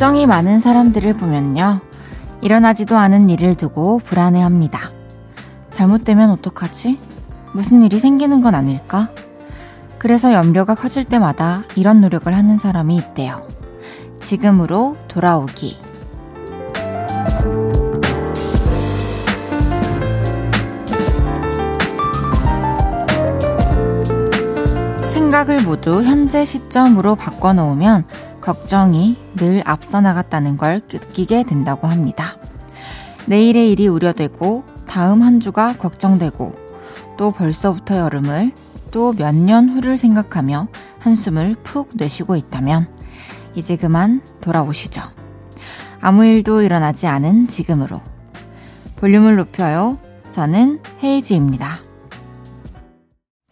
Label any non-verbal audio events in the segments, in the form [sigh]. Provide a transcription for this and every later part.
걱정이 많은 사람들을 보면요. 일어나지도 않은 일을 두고 불안해 합니다. 잘못되면 어떡하지? 무슨 일이 생기는 건 아닐까? 그래서 염려가 커질 때마다 이런 노력을 하는 사람이 있대요. 지금으로 돌아오기. 생각을 모두 현재 시점으로 바꿔놓으면 걱정이 늘 앞서 나갔다는 걸 느끼게 된다고 합니다. 내일의 일이 우려되고 다음 한 주가 걱정되고 또 벌써부터 여름을 또 몇 년 후를 생각하며 한숨을 푹 내쉬고 있다면 이제 그만 돌아오시죠. 아무 일도 일어나지 않은 지금으로. 볼륨을 높여요. 저는 헤이즈입니다.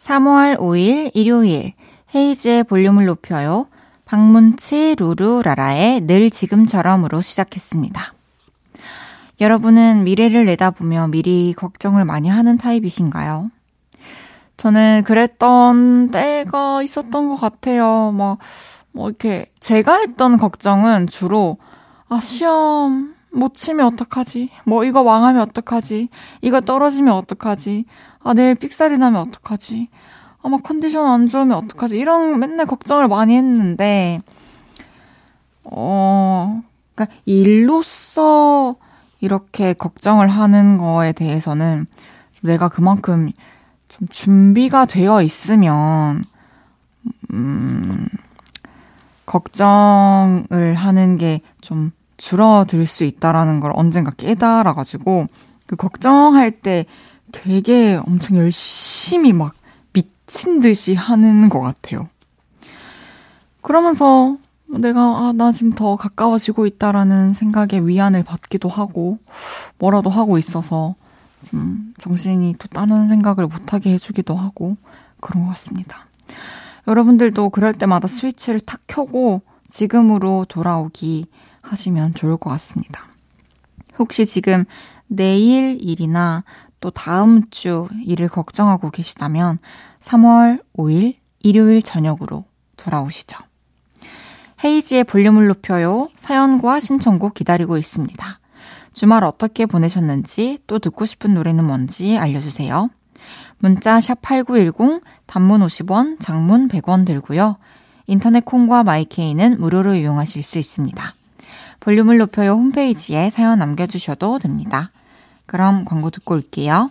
3월 5일 일요일 헤이즈의 볼륨을 높여요. 박문치 루루라라의 늘 지금처럼으로 시작했습니다. 여러분은 미래를 내다보며 미리 걱정을 많이 하는 타입이신가요? 저는 그랬던 때가 있었던 것 같아요. 뭐, 뭐, 이렇게, 제가 했던 걱정은 주로, 아, 시험 못 치면 어떡하지? 뭐, 이거 망하면 어떡하지? 이거 떨어지면 어떡하지? 아, 내일 삑살이 나면 어떡하지? 아마 컨디션 안 좋으면 어떡하지? 이런 맨날 걱정을 많이 했는데, 어, 그니까 일로서 이렇게 걱정을 하는 거에 대해서는 내가 그만큼 좀 준비가 되어 있으면, 음, 걱정을 하는 게 좀 줄어들 수 있다라는 걸 언젠가 깨달아가지고, 그 걱정할 때 되게 엄청 열심히 막 미친 듯이 하는 것 같아요. 그러면서 내가, 아, 나 지금 더 가까워지고 있다라는 생각에 위안을 받기도 하고, 뭐라도 하고 있어서 좀 정신이 또 다른 생각을 못하게 해주기도 하고, 그런 것 같습니다. 여러분들도 그럴 때마다 스위치를 탁 켜고 지금으로 돌아오기 하시면 좋을 것 같습니다. 혹시 지금 내일 일이나 또 다음 주 일을 걱정하고 계시다면 3월 5일 일요일 저녁으로 돌아오시죠. 헤이지의 볼륨을 높여요. 사연과 신청곡 기다리고 있습니다. 주말 어떻게 보내셨는지 또 듣고 싶은 노래는 뭔지 알려주세요. 문자 샵 8910 단문 50원, 장문 100원 들고요. 인터넷 콩과 마이케이는 무료로 이용하실 수 있습니다. 볼륨을 높여요 홈페이지에 사연 남겨주셔도 됩니다. 그럼 광고 듣고 올게요.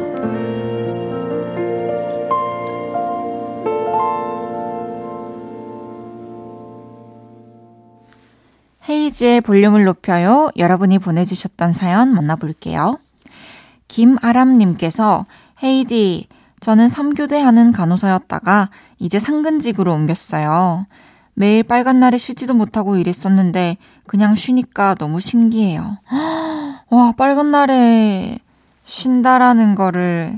헤이지의 볼륨을 높여요. 여러분이 보내주셨던 사연 만나볼게요. 김아람님께서 헤이디, 저는 3교대 하는 간호사였다가 이제 상근직으로 옮겼어요. 매일 빨간 날에 쉬지도 못하고 일했었는데 그냥 쉬니까 너무 신기해요. [gasps] 와, 빨간 날에 쉰다라는 거를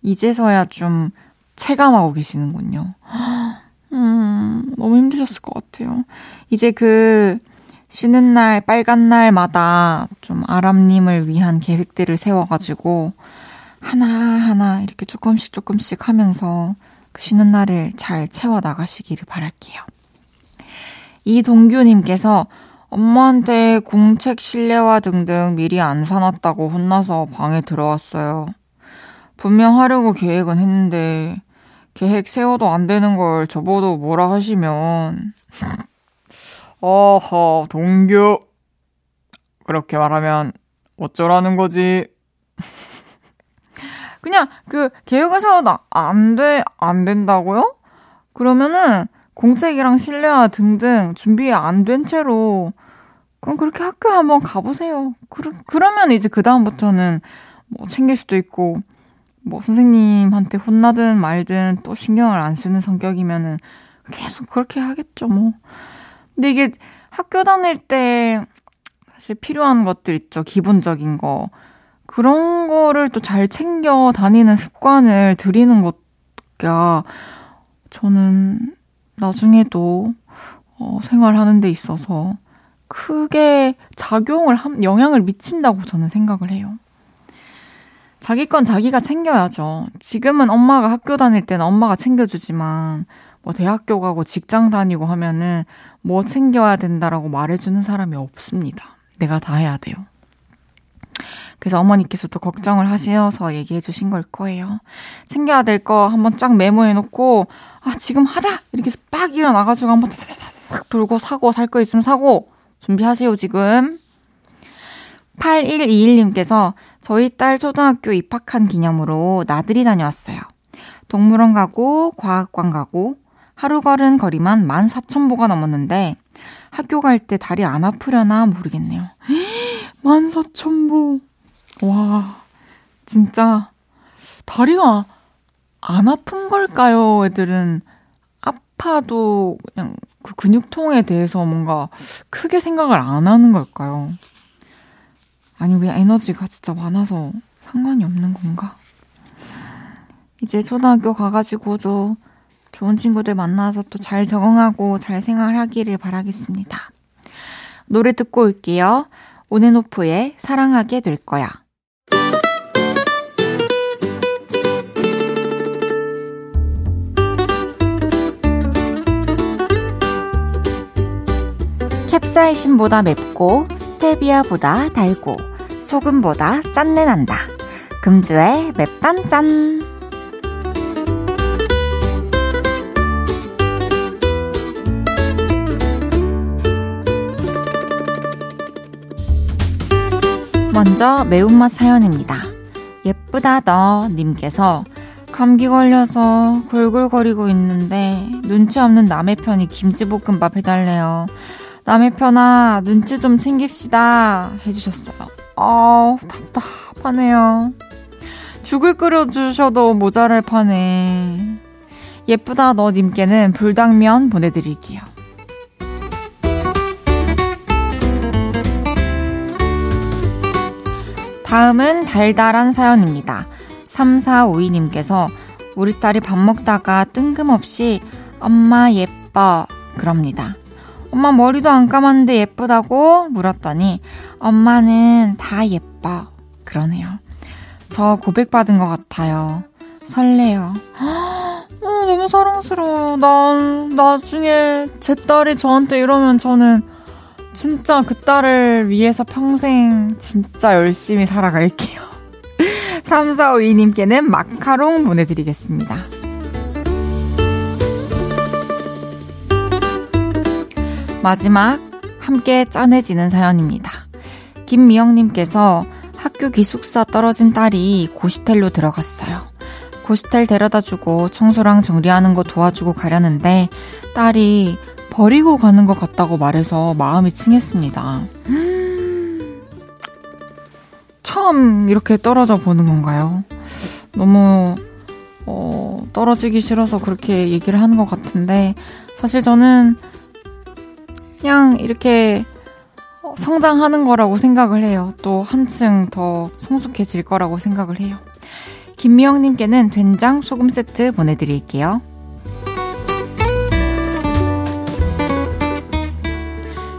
이제서야 좀 체감하고 계시는군요. [gasps] 음, 너무 힘드셨을 것 같아요. 이제 그 쉬는 날, 빨간 날마다 좀 아람님을 위한 계획들을 세워가지고 하나하나 이렇게 조금씩 조금씩 하면서 그 쉬는 날을 잘 채워 나가시기를 바랄게요. 이동규님께서 엄마한테 공책 실내화 등등 미리 안 사놨다고 혼나서 방에 들어왔어요. 분명 하려고 계획은 했는데 계획 세워도 안 되는 걸 저보고 뭐라 하시면 어허, 동규. 그렇게 말하면 어쩌라는 거지? [laughs] 그냥 그 계획을 세워도 안 돼, 안 된다고요? 그러면은 공책이랑 실내화 등등 준비 안 된 채로 그럼 그렇게 학교에 한번 가보세요. 그러, 그러면 이제 그다음부터는 뭐 챙길 수도 있고 뭐 선생님한테 혼나든 말든 또 신경을 안 쓰는 성격이면은 계속 그렇게 하겠죠, 뭐. 근데 이게 학교 다닐 때 사실 필요한 것들 있죠. 기본적인 거. 그런 거를 또 잘 챙겨 다니는 습관을 들이는 것가 저는 나중에도 어, 생활하는 데 있어서 크게 작용을, 함, 영향을 미친다고 저는 생각을 해요. 자기 건 자기가 챙겨야죠. 지금은 엄마가 학교 다닐 때는 엄마가 챙겨주지만, 뭐 대학교 가고 직장 다니고 하면은 뭐 챙겨야 된다라고 말해주는 사람이 없습니다. 내가 다 해야 돼요. 그래서 어머니께서도 걱정을 하셔서 얘기해 주신 걸 거예요. 챙겨야 될 거 한번 쫙 메모해 놓고, 아, 지금 하자! 이렇게 빡 일어나가지고 한번 타타타닥 돌고 사고, 살 거 있으면 사고, 준비하세요, 지금. 8121님께서 저희 딸 초등학교 입학한 기념으로 나들이 다녀왔어요. 동물원 가고, 과학관 가고, 하루 걸은 거리만 14,000보가 넘었는데, 학교 갈 때 다리 안 아프려나 모르겠네요. [gasps] 14,000보. 와, 진짜, 다리가 안 아픈 걸까요? 애들은 아파도 그냥 그 근육통에 대해서 뭔가 크게 생각을 안 하는 걸까요? 아니, 그냥 에너지가 진짜 많아서 상관이 없는 건가? 이제 초등학교 가가지고도 좋은 친구들 만나서 또 잘 적응하고 잘 생활하기를 바라겠습니다. 노래 듣고 올게요. 오네노프의 사랑하게 될 거야. 캡사이신보다 맵고 스테비아보다 달고 소금보다 짠내 난다. 금주의 맵단짠. 먼저 매운맛 사연입니다. 예쁘다 너 님께서 감기 걸려서 골골거리고 있는데 눈치 없는 남의 편이 김치볶음밥 해달래요. 남의 편아, 눈치 좀 챙깁시다. 해주셨어요. 아우, 답답하네요. 죽을 끓여주셔도 모자랄 판에. 예쁘다 너 님께는 불당면 보내드릴게요. 다음은 달달한 사연입니다. 3452님께서 우리 딸이 밥 먹다가 뜬금없이 엄마 예뻐 그럽니다. 엄마 머리도 안 감았는데 예쁘다고 물었더니 엄마는 다 예뻐. 그러네요. 저 고백받은 것 같아요. 설레요. 어, 너무 사랑스러워요. 난 나중에 제 딸이 저한테 이러면 저는 진짜 그 딸을 위해서 평생 진짜 열심히 살아갈게요. [laughs] 3452님께는 마카롱 보내드리겠습니다. 마지막 함께 짠해지는 사연입니다. 김미영님께서 학교 기숙사 떨어진 딸이 고시텔로 들어갔어요. 고시텔 데려다 주고 청소랑 정리하는 거 도와주고 가려는데 딸이 버리고 가는 것 같다고 말해서 마음이 층했습니다. 음... 처음 이렇게 떨어져 보는 건가요? 너무 어, 떨어지기 싫어서 그렇게 얘기를 하는 것 같은데 사실 저는 그냥 이렇게 성장하는 거라고 생각을 해요. 또 한층 더 성숙해질 거라고 생각을 해요. 김미영님께는 된장 소금 세트 보내드릴게요.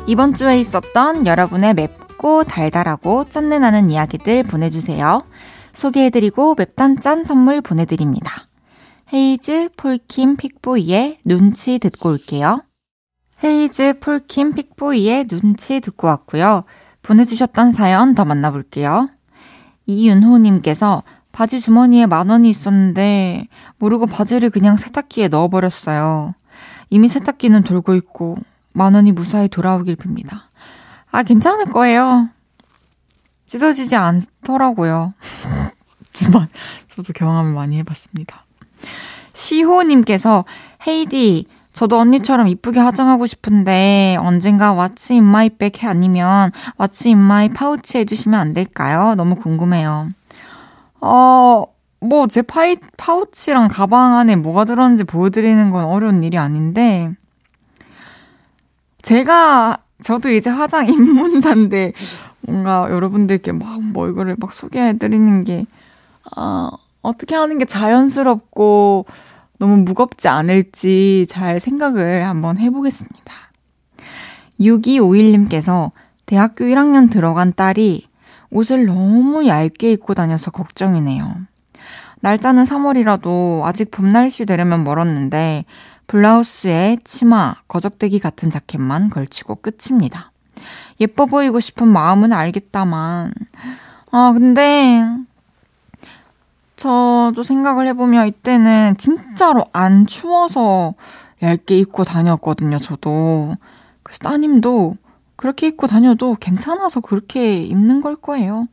이번 주에 있었던 여러분의 맵고 달달하고 짠내 나는 이야기들 보내주세요. 소개해드리고 맵단짠 선물 보내드립니다. 헤이즈 폴킴 픽보이의 눈치 듣고 올게요. 헤이즈 폴킴 픽보이의 눈치 듣고 왔고요. 보내주셨던 사연 더 만나볼게요. 이윤호님께서 바지 주머니에 만 원이 있었는데 모르고 바지를 그냥 세탁기에 넣어버렸어요. 이미 세탁기는 돌고 있고 만 원이 무사히 돌아오길 빕니다. 아 괜찮을 거예요. 찢어지지 않더라고요. [laughs] 정말 저도 경험을 많이 해봤습니다. 시호님께서 헤이디 저도 언니처럼 이쁘게 화장하고 싶은데 언젠가 what's in my bag 아니면 what's in my pouch 해주시면 안 될까요? 너무 궁금해요. 어, 뭐 제 파이 파우치랑 가방 안에 뭐가 들었는지 보여드리는 건 어려운 일이 아닌데 제가 저도 이제 화장 [laughs] 입문자인데, 뭔가 여러분들께 막 뭐 이거를 막 소개해 드리는 게, 아, 어떻게 하는 게 자연스럽고 너무 무겁지 않을지 잘 생각을 한번 해 보겠습니다. 6251님께서 대학교 1학년 들어간 딸이 옷을 너무 얇게 입고 다녀서 걱정이네요. 날짜는 3월이라도 아직 봄 날씨 되려면 멀었는데 블라우스에 치마, 거적대기 같은 자켓만 걸치고 끝입니다. 예뻐 보이고 싶은 마음은 알겠다만. 아, 근데 저도 생각을 해보면 이때는 진짜로 안 추워서 얇게 입고 다녔거든요, 저도. 그래서 따님도 그렇게 입고 다녀도 괜찮아서 그렇게 입는 걸 거예요.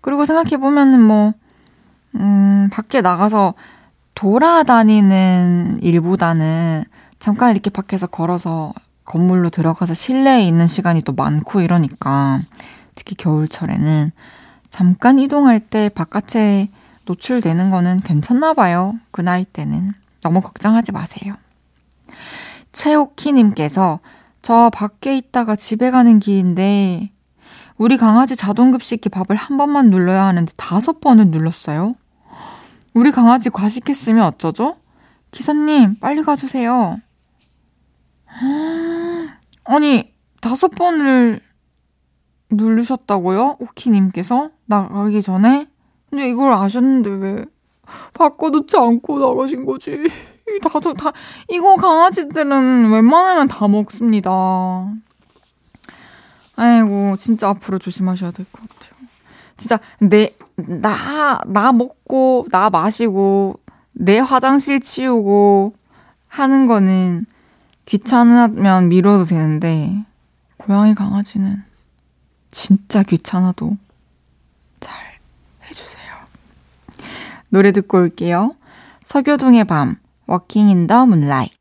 그리고 생각해보면은 뭐, 음, 밖에 나가서 돌아다니는 일보다는 잠깐 이렇게 밖에서 걸어서 건물로 들어가서 실내에 있는 시간이 또 많고 이러니까 특히 겨울철에는 잠깐 이동할 때 바깥에 노출되는 거는 괜찮나 봐요. 그 나이 때는. 너무 걱정하지 마세요. 최옥희님께서 저 밖에 있다가 집에 가는 길인데 우리 강아지 자동급식기 밥을 한 번만 눌러야 하는데 다섯 번을 눌렀어요. 우리 강아지 과식했으면 어쩌죠? 기사님, 빨리 가주세요. [gasps] 아니, 다섯 번을 누르셨다고요? 오키님께서? 나가기 전에? 근데 이걸 아셨는데 왜 바꿔놓지 않고 나가신 거지? [laughs] 다들 다 이거 강아지들은 웬만하면 다 먹습니다. 아이고 진짜 앞으로 조심하셔야 될 것 같아요. 진짜 내 나 나 먹고 나 마시고 내 화장실 치우고 하는 거는 귀찮으면 미뤄도 되는데 고양이 강아지는 진짜 귀찮아도 잘 해주세요. 노래 듣고 올게요. 서교동의 밤 in the Moonlight. 헤이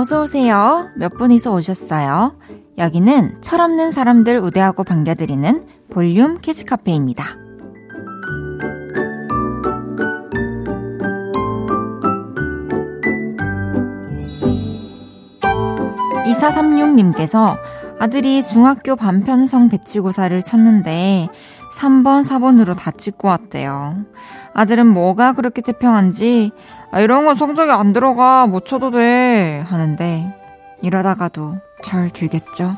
어서오세요. 몇 분이서 오셨어요? 여기는 철없는 사람들 우대하고 반겨드리는 볼륨 키즈 카페입니다. 2436님께서 아들이 중학교 반편성 배치고사를 쳤는데 3번, 4번으로 다 찍고 왔대요. 아들은 뭐가 그렇게 태평한지 아, 이런 건 성적이 안 들어가 못 쳐도 돼 하는데 이러다가도 절 들겠죠.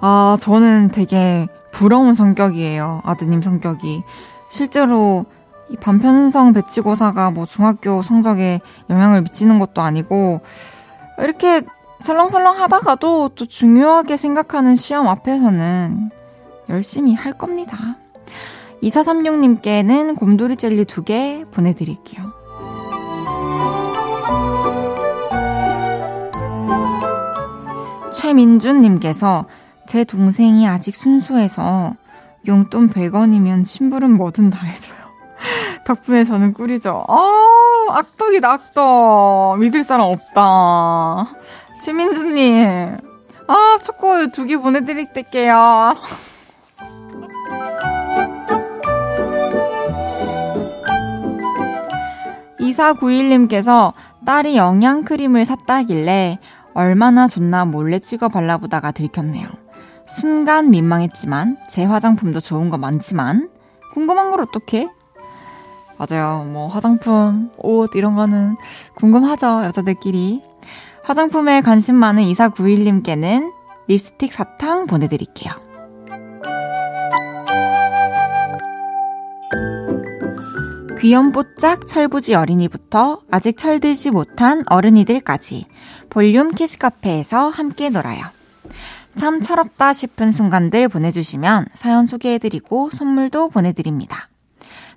아 저는 되게 부러운 성격이에요. 아드님 성격이 실제로 이 반편성 배치고사가 뭐 중학교 성적에 영향을 미치는 것도 아니고 이렇게 설렁설렁 하다가도 또 중요하게 생각하는 시험 앞에서는 열심히 할 겁니다. 2436님께는 곰돌이 젤리 두개 보내드릴게요. 최민준님께서 제 동생이 아직 순수해서 용돈 100원이면 심부름 뭐든 다 해줘요. [laughs] 덕분에 저는 꿀이죠. 아, 악덕이다, 악덕. 믿을 사람 없다. 최민주님, 아, 초코우유 두개 보내드릴게요. [laughs] 2491님께서 딸이 영양크림을 샀다길래 얼마나 좋나 몰래 찍어 발라보다가 들켰네요. 순간 민망했지만 제 화장품도 좋은 거 많지만 궁금한 걸 어떡해? 맞아요. 뭐 화장품, 옷 이런 거는 궁금하죠. 여자들끼리. 화장품에 관심 많은 2491님께는 립스틱 사탕 보내드릴게요. 귀염뽀짝 철부지 어린이부터 아직 철들지 못한 어른이들까지 볼륨 키즈카페에서 함께 놀아요. 참 철없다 싶은 순간들 보내주시면 사연 소개해드리고 선물도 보내드립니다.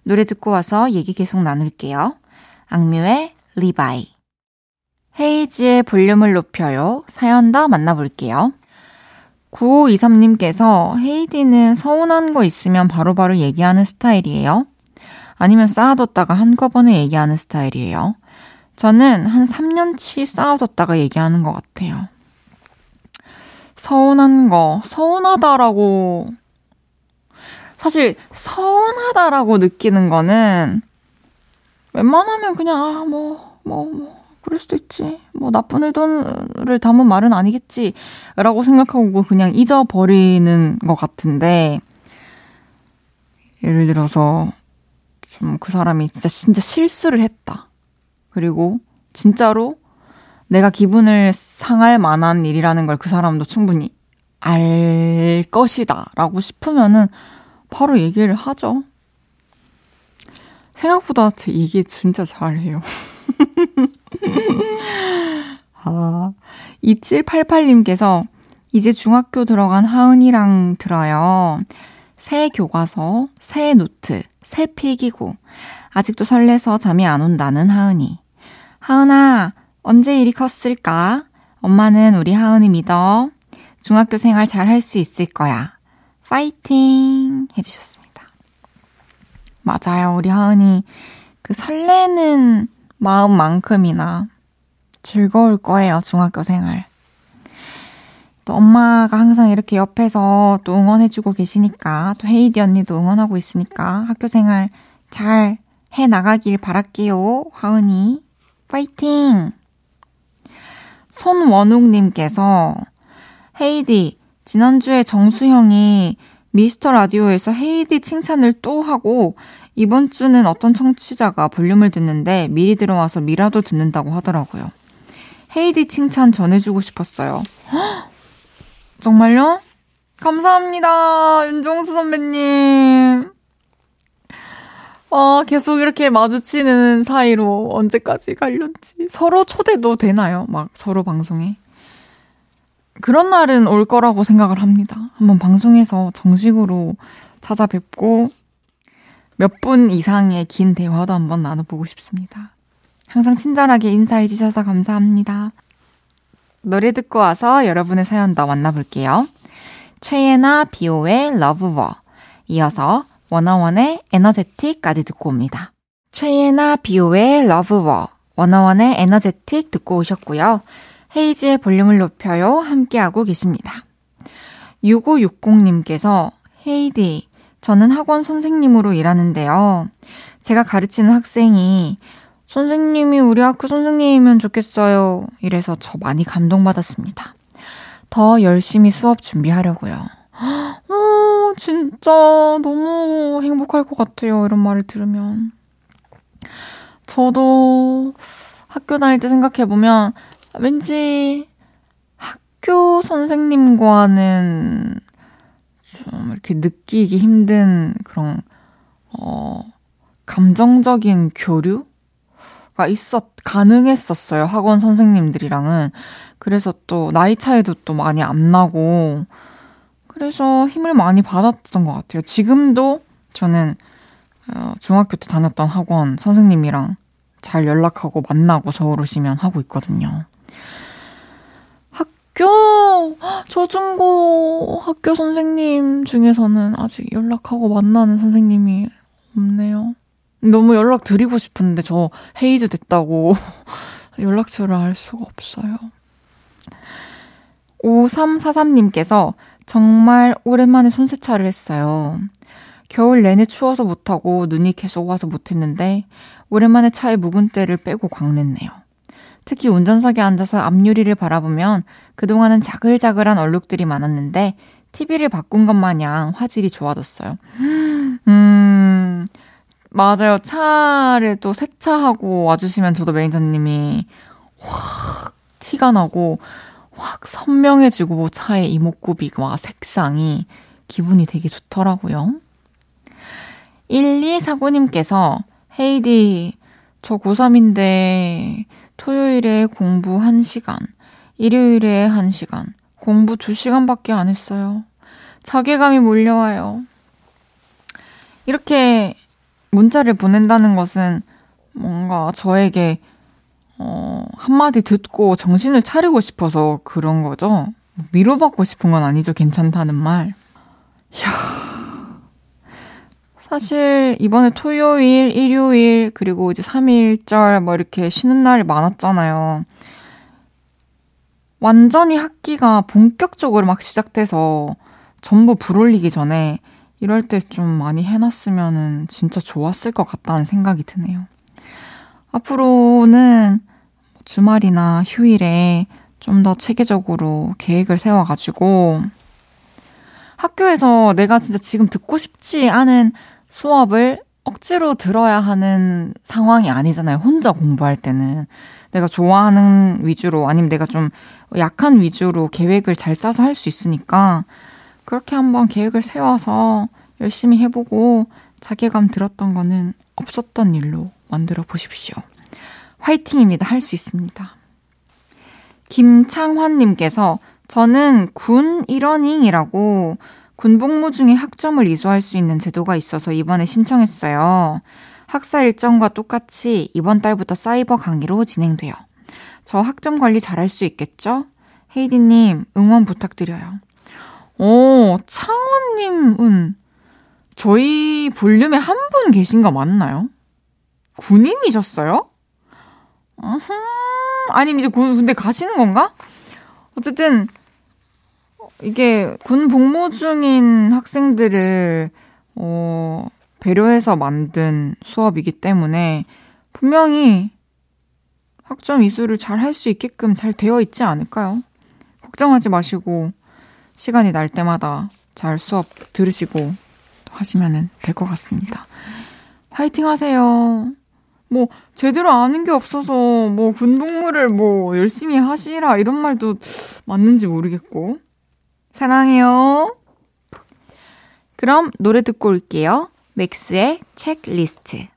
노래 듣고 와서 얘기 계속 나눌게요. 악뮤의 RE-BYE. 헤이즈의 볼륨을 높여요. 사연 더 만나볼게요. 9523님께서 헤이디는 서운한 거 있으면 바로바로 바로 얘기하는 스타일이에요. 아니면 쌓아뒀다가 한꺼번에 얘기하는 스타일이에요. 저는 한 3년치 쌓아뒀다가 얘기하는 것 같아요. 서운한 거, 서운하다라고, 사실 서운하다라고 느끼는 거는 웬만하면 그냥, 아, 뭐, 뭐, 뭐, 그럴 수도 있지. 뭐, 나쁜 의도를 담은 말은 아니겠지. 라고 생각하고 그냥 잊어버리는 것 같은데, 예를 들어서, 좀 그 사람이 진짜 진짜 실수를 했다. 그리고 진짜로 내가 기분을 상할 만한 일이라는 걸 그 사람도 충분히 알 것이다. 라고 싶으면은 바로 얘기를 하죠. 생각보다 제 얘기 진짜 잘해요. [laughs] 아, 2788님께서 이제 중학교 들어간 하은이랑 들어요. 새 교과서, 새 노트, 새 필기구. 아직도 설레서 잠이 안 온다는 하은이. 하은아, 언제 이리 컸을까? 엄마는 우리 하은이 믿어. 중학교 생활 잘 할 수 있을 거야. 파이팅! 해주셨습니다. 맞아요. 우리 하은이 그 설레는 마음만큼이나 즐거울 거예요. 중학교 생활. 또 엄마가 항상 이렇게 옆에서 또 응원해주고 계시니까, 또 헤이디 언니도 응원하고 있으니까 학교 생활 잘 해 나가길 바랄게요. 화은이. 파이팅! 손원욱님께서, 헤이디, 지난주에 정수형이 미스터 라디오에서 헤이디 칭찬을 또 하고, 이번 주는 어떤 청취자가 볼륨을 듣는데 미리 들어와서 미라도 듣는다고 하더라고요. 헤이디 칭찬 전해주고 싶었어요. 정말요? 감사합니다. 윤종수 선배님. 어, 계속 이렇게 마주치는 사이로 언제까지 갈렸지. 서로 초대도 되나요? 막 서로 방송에. 그런 날은 올 거라고 생각을 합니다. 한번 방송에서 정식으로 찾아뵙고 몇 분 이상의 긴 대화도 한번 나눠보고 싶습니다. 항상 친절하게 인사해 주셔서 감사합니다. 노래 듣고 와서 여러분의 사연 더 만나볼게요. 최예나 비오의 Love War 이어서 워너원의 Energetic까지 듣고 옵니다. 최예나 비오의 Love War 워너원의 Energetic 듣고 오셨고요. 헤이즈의 볼륨을 높여요 함께하고 계십니다. 6560님께서 헤이디 저는 학원 선생님으로 일하는데요. 제가 가르치는 학생이 선생님이 우리 학교 선생님이면 좋겠어요. 이래서 저 많이 감동받았습니다. 더 열심히 수업 준비하려고요. 어, 진짜 너무 행복할 것 같아요. 이런 말을 들으면. 저도 학교 다닐 때 생각해보면 왠지 학교 선생님과는 좀 이렇게 느끼기 힘든 그런, 어, 감정적인 교류? 가 있었, 가능했었어요. 학원 선생님들이랑은. 그래서 또 나이 차이도 또 많이 안 나고. 그래서 힘을 많이 받았던 것 같아요. 지금도 저는 어, 중학교 때 다녔던 학원 선생님이랑 잘 연락하고 만나고 서울 오시면 하고 있거든요. 학교, 저중고 학교 선생님 중에서는 아직 연락하고 만나는 선생님이 없네요. 너무 연락 드리고 싶은데 저 헤이즈 됐다고 [laughs] 연락처를 알 수가 없어요. 5343님께서 정말 오랜만에 손세차를 했어요. 겨울 내내 추워서 못하고 눈이 계속 와서 못했는데 오랜만에 차에 묵은 때를 빼고 광냈네요. 특히 운전석에 앉아서 앞유리를 바라보면 그동안은 자글자글한 얼룩들이 많았는데 TV를 바꾼 것 마냥 화질이 좋아졌어요. [gasps] 음, 맞아요. 차를 또 세차하고 와주시면 저도 매니저님이 확 티가 나고 확 선명해지고 뭐 차의 이목구비, 와 색상이 기분이 되게 좋더라고요. 1249님께서 헤이디, 저 고3인데 토요일에 공부 1시간, 일요일에 1시간, 공부 2시간밖에 안 했어요. 자괴감이 몰려와요. 이렇게 문자를 보낸다는 것은 뭔가 저에게 어, 한마디 듣고 정신을 차리고 싶어서 그런 거죠. 위로받고 싶은 건 아니죠. 괜찮다는 말. 이야. 사실 이번에 토요일, 일요일, 그리고 이제 3일절 뭐 이렇게 쉬는 날이 많았잖아요. 완전히 학기가 본격적으로 막 시작돼서 전부 불 올리기 전에 이럴 때 좀 많이 해놨으면 진짜 좋았을 것 같다는 생각이 드네요. 앞으로는 주말이나 휴일에 좀 더 체계적으로 계획을 세워가지고 학교에서 내가 진짜 지금 듣고 싶지 않은 수업을 억지로 들어야 하는 상황이 아니잖아요. 혼자 공부할 때는. 내가 좋아하는 위주로, 아니면 내가 좀 약한 위주로 계획을 잘 짜서 할 수 있으니까, 그렇게 한번 계획을 세워서 열심히 해보고, 자괴감 들었던 거는 없었던 일로 만들어 보십시오. 화이팅입니다. 할 수 있습니다. 김창환님께서 저는 군 일러닝이라고 군복무 중에 학점을 이수할 수 있는 제도가 있어서 이번에 신청했어요. 학사 일정과 똑같이 이번 달부터 사이버 강의로 진행돼요. 저 학점 관리 잘할 수 있겠죠? 헤이디님, 응원 부탁드려요. 오, 창원님은 저희 볼륨에 한 분 계신 거 맞나요? 군인이셨어요? 어흠, 아니면 이제 군, 군대 가시는 건가? 어쨌든, 이게 군 복무 중인 학생들을, 어, 배려해서 만든 수업이기 때문에 분명히 학점 이수를 잘 할 수 있게끔 잘 되어 있지 않을까요? 걱정하지 마시고 시간이 날 때마다 잘 수업 들으시고 하시면 될 것 같습니다. 화이팅 하세요. 뭐, 제대로 아는 게 없어서, 뭐, 군복무를 뭐, 열심히 하시라, 이런 말도 맞는지 모르겠고. 사랑해요. 그럼 노래 듣고 올게요. 맥스의 체크리스트.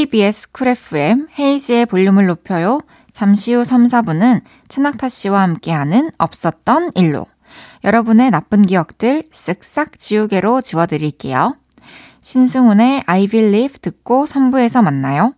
KBS 쿨 FM 헤이지의 볼륨을 높여요. 잠시 후 3, 4분은 최낙타 씨와 함께하는 없었던 일로. 여러분의 나쁜 기억들 쓱싹 지우개로 지워드릴게요. 신승훈의 I Believe 듣고 3부에서 만나요.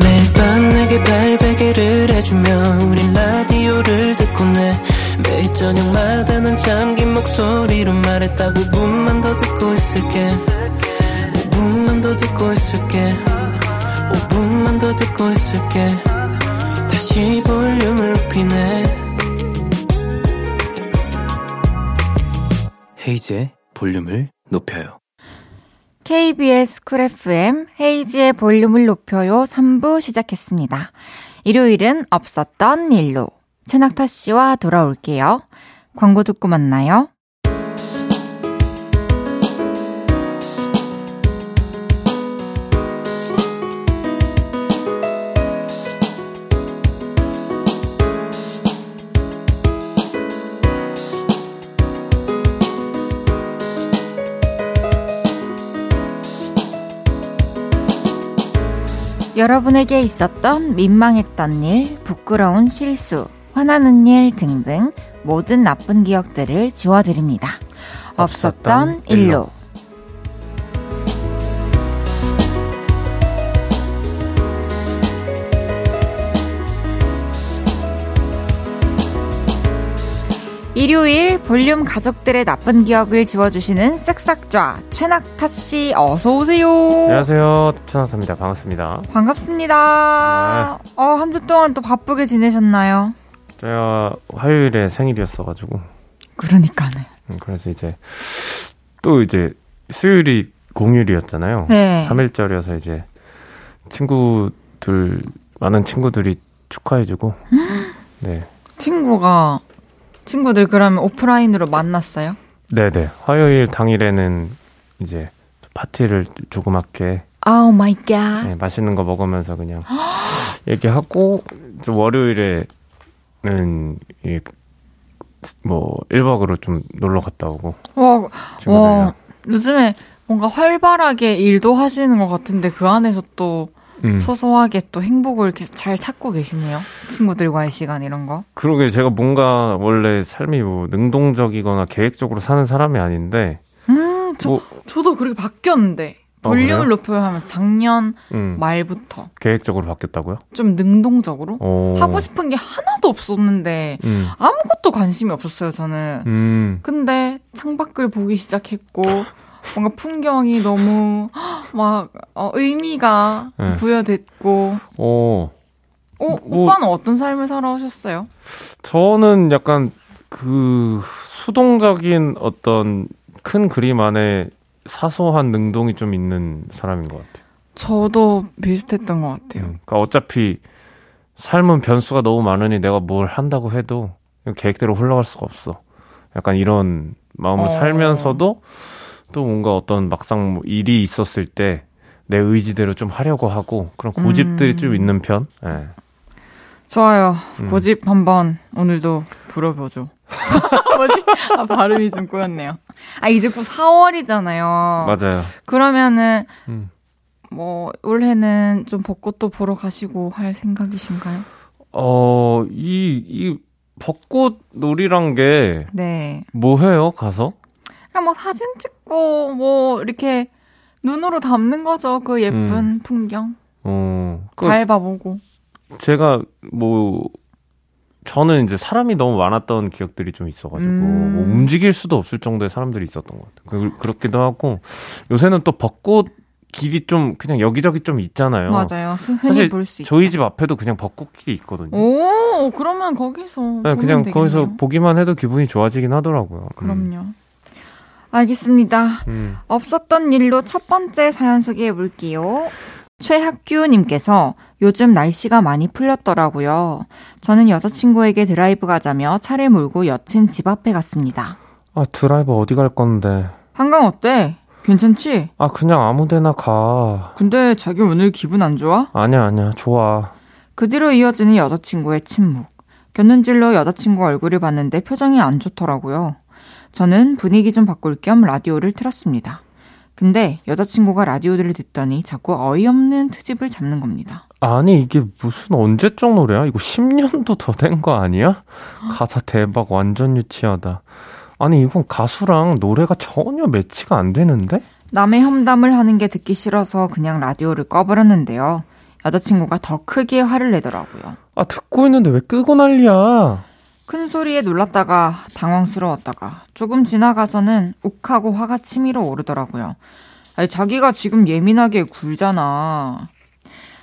매일 밤 내게 발베개를 해주며 우린 라디오를 듣고 내 매일 저녁마다 넌 잠긴 목소리로 말했다 5분만 더 듣고 있을게. 5분만 더 듣고 있을게. 5분만 더 듣고 있을게. 다시 볼륨을 높이네. 헤이즈의 볼륨을 높여요. KBS Cool FM 헤이즈의 볼륨을 높여요 3부 시작했습니다. 일요일은 없었던 일로 최낙타 씨와 돌아올게요. 광고 듣고 만나요. 여러분에게 있었던 민망했던 일, 부끄러운 실수, 화나는 일 등등 모든 나쁜 기억들을 지워드립니다. 없었던 일로. 일요일 볼륨 가족들의 나쁜 기억을 지워주시는 쓱싹좌 최낙타 씨 어서 오세요. 안녕하세요. 최낙타입니다. 반갑습니다. 반갑습니다. 네. 어, 한 주 동안 또 바쁘게 지내셨나요? 제가 화요일에 생일이었어가지고. 그러니까네. 음, 그래서 이제 또 이제 수요일이 공휴일이었잖아요. 네. 3일절이어서 이제 친구들 많은 친구들이 축하해주고. 네. 친구가 친구들 그러면 오프라인으로 만났어요? 네네. 화요일 당일에는 이제 파티를 조그맣게. Oh my god. 네, 맛있는 거 먹으면서 그냥 얘기하고 월요일에 는 이, 뭐 1박으로 좀 놀러 갔다 오고. 와, 와, 요즘에 뭔가 활발하게 일도 하시는 것 같은데 그 안에서 또 음. 소소하게 또 행복을 이렇게 잘 찾고 계시네요. 친구들과의 시간 이런 거. 그러게 제가 뭔가 원래 삶이 뭐 능동적이거나 계획적으로 사는 사람이 아닌데. 음, 저, 뭐, 저도 그렇게 바뀌었는데. 어, 볼륨을 어, 높여야 하면서 작년 음. 말부터 계획적으로 바뀌었다고요? 좀 능동적으로 오. 하고 싶은 게 하나도 없었는데 음. 아무것도 관심이 없었어요 저는. 음. 근데 창밖을 보기 시작했고 [laughs] 뭔가 풍경이 너무 [gasps] 막 어, 의미가 네. 부여됐고. 오. 어, 뭐, 오빠는 어떤 삶을 살아오셨어요? 저는 약간 그 수동적인 어떤 큰 그림 안에 사소한 능동이 좀 있는 사람인 것 같아요. 저도 비슷했던 것 같아요. 음, 그러니까 어차피 삶은 변수가 너무 많으니 내가 뭘 한다고 해도 계획대로 흘러갈 수가 없어. 약간 이런 마음을 어... 살면서도 또 뭔가 어떤 막상 뭐 일이 있었을 때 내 의지대로 좀 하려고 하고 그런 고집들이 음. 좀 있는 편. 네. 좋아요. 음. 고집 한번 오늘도 불어보죠. [laughs] 뭐지? 아, 발음이 좀 꼬였네요. 아, 이제 곧 4월이잖아요. 맞아요. 그러면은, 음. 뭐, 올해는 좀 벚꽃도 보러 가시고 할 생각이신가요? 어, 이, 이 벚꽃 놀이란 게. 네. 뭐 해요, 가서? 그냥 뭐 사진 찍고 뭐 이렇게 눈으로 담는 거죠. 그 예쁜 음. 풍경. 어. 그 밟아보고. 제가 뭐 저는 이제 사람이 너무 많았던 기억들이 좀 있어가지고 음. 뭐 움직일 수도 없을 정도의 사람들이 있었던 것 같아요. 그, 그렇기도 하고 요새는 또 벚꽃 길이 좀 그냥 여기저기 좀 있잖아요. 맞아요. 흔히 볼수 있죠. 저희 집 앞에도 그냥 벚꽃길이 있거든요. 오, 그러면 거기서 네, 그냥 되겠네요. 거기서 보기만 해도 기분이 좋아지긴 하더라고요. 그럼요. 음. 알겠습니다. 음. 없었던 일로 첫 번째 사연 소개해 볼게요. 최학규님께서 요즘 날씨가 많이 풀렸더라고요. 저는 여자친구에게 드라이브 가자며 차를 몰고 여친 집 앞에 갔습니다. 아, 드라이브 어디 갈 건데? 한강 어때? 괜찮지? 아, 그냥 아무 데나 가. 근데 자기 오늘 기분 안 좋아? 아니야, 아니야. 좋아. 그 뒤로 이어지는 여자친구의 침묵. 곁눈질로 여자친구 얼굴을 봤는데 표정이 안 좋더라고요. 저는 분위기 좀 바꿀 겸 라디오를 틀었습니다. 근데 여자친구가 라디오를 듣더니 자꾸 어이없는 트집을 잡는 겁니다. 아니 이게 무슨 언제적 노래야? 이거 10년도 더 된 거 아니야? 가사 대박 완전 유치하다. 아니 이건 가수랑 노래가 전혀 매치가 안 되는데? 남의 험담을 하는 게 듣기 싫어서 그냥 라디오를 꺼버렸는데요. 여자친구가 더 크게 화를 내더라고요. 아 듣고 있는데 왜 끄고 난리야? 큰 소리에 놀랐다가 당황스러웠다가 조금 지나가서는 욱하고 화가 치밀어 오르더라고요. 아니, 자기가 지금 예민하게 굴잖아.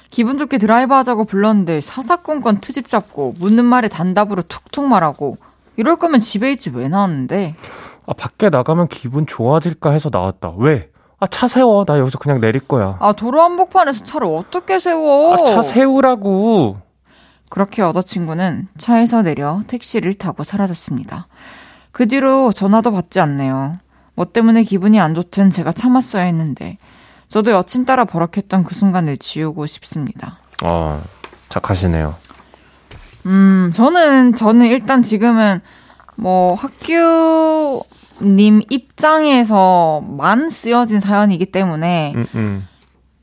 기분 좋게 드라이브 하자고 불렀는데 사사건건 트집 잡고 묻는 말에 단답으로 툭툭 말하고 이럴 거면 집에 있지 왜 나왔는데? 아 밖에 나가면 기분 좋아질까 해서 나왔다. 왜? 아 차 세워. 나 여기서 그냥 내릴 거야. 아 도로 한복판에서 차를 어떻게 세워? 아 차 세우라고. 그렇게 여자친구는 차에서 내려 택시를 타고 사라졌습니다. 그 뒤로 전화도 받지 않네요. 뭐 때문에 기분이 안 좋든 제가 참았어야 했는데 저도 여친 따라 버럭했던 그 순간을 지우고 싶습니다. 어, 착하시네요. 음, 저는 저는 일단 지금은 뭐 학교 님 입장에서만 쓰여진 사연이기 때문에 음, 음.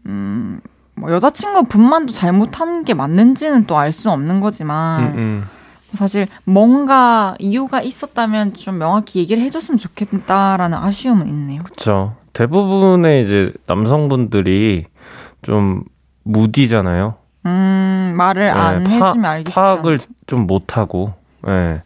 음 뭐 여자친구 분만도 잘못한 게 맞는지는 또 알 수 없는 거지만 음, 음. 사실 뭔가 이유가 있었다면 좀 명확히 얘기를 해줬으면 좋겠다라는 아쉬움은 있네요. 그렇죠. 대부분의 이제 남성분들이 좀 무디잖아요. 음 말을 네, 안 파, 해주면 알기 파악을 좀 못하고 네.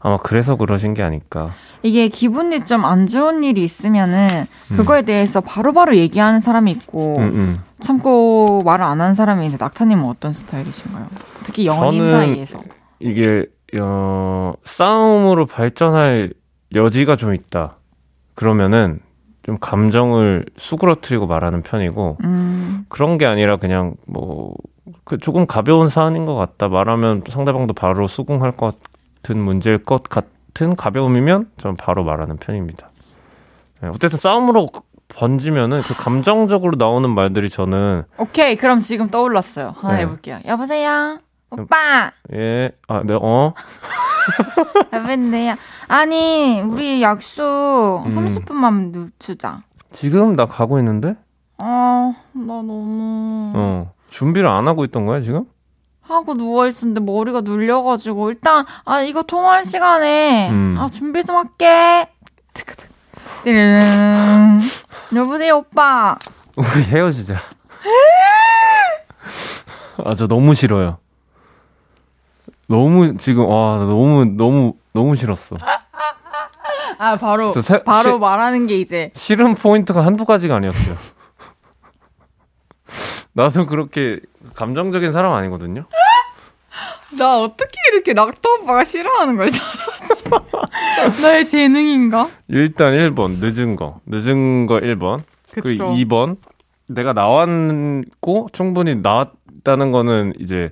아마 그래서 그러신 게 아닐까. 이게 기분이 좀 안 좋은 일이 있으면은 그거에 대해서 바로 바로 얘기하는 사람이 있고 음, 음. 참고 말을 안 사람이 있는데 낙타님은 어떤 스타일이신가요? 특히 연인 사이에서. 이게 어, 싸움으로 발전할 여지가 좀 있다. 그러면은 좀 감정을 수그러뜨리고 말하는 편이고 음, 그런 게 아니라 그냥 뭐 그 조금 가벼운 사안인 것 같다 말하면 상대방도 바로 수긍할 것 같은 문제일 것 같은 가벼움이면 저는 바로 말하는 편입니다. 네, 어쨌든 싸움으로 번지면은 그 감정적으로 나오는 말들이 저는 오케이 그럼 지금 떠올랐어요. 하나 네. 해볼게요. 여보세요, 오빠. 예, 아, 네, 어, [laughs] 여보세요. 아니 우리 약속 음. 30분만 늦추자. 지금 나 가고 있는데, 아, 나 너무 어, 준비를 안 하고 있던 거야 지금? 하고 누워 있었는데 머리가 눌려가지고 일단 아 이거 통화할 시간에 음. 아 준비 좀 할게. 띠르릉. 여보세요 오빠. 우리 헤어지자. 아, 저 너무 싫어요. 너무 지금 와 너무 너무 너무 싫었어. 아 바로 저 세- 바로 시- 말하는 게 이제 싫은 포인트가 한두 가지가 아니었어요. 나도 그렇게 감정적인 사람 아니거든요. 나 어떻게 이렇게 낙타 오빠가 싫어하는 걸 잘 하지? 나의 재능인가? 일단 1번 늦은 거 늦은 거 1번 그리고 그쵸. 2번 내가 나왔고 충분히 나왔다는 거는 이제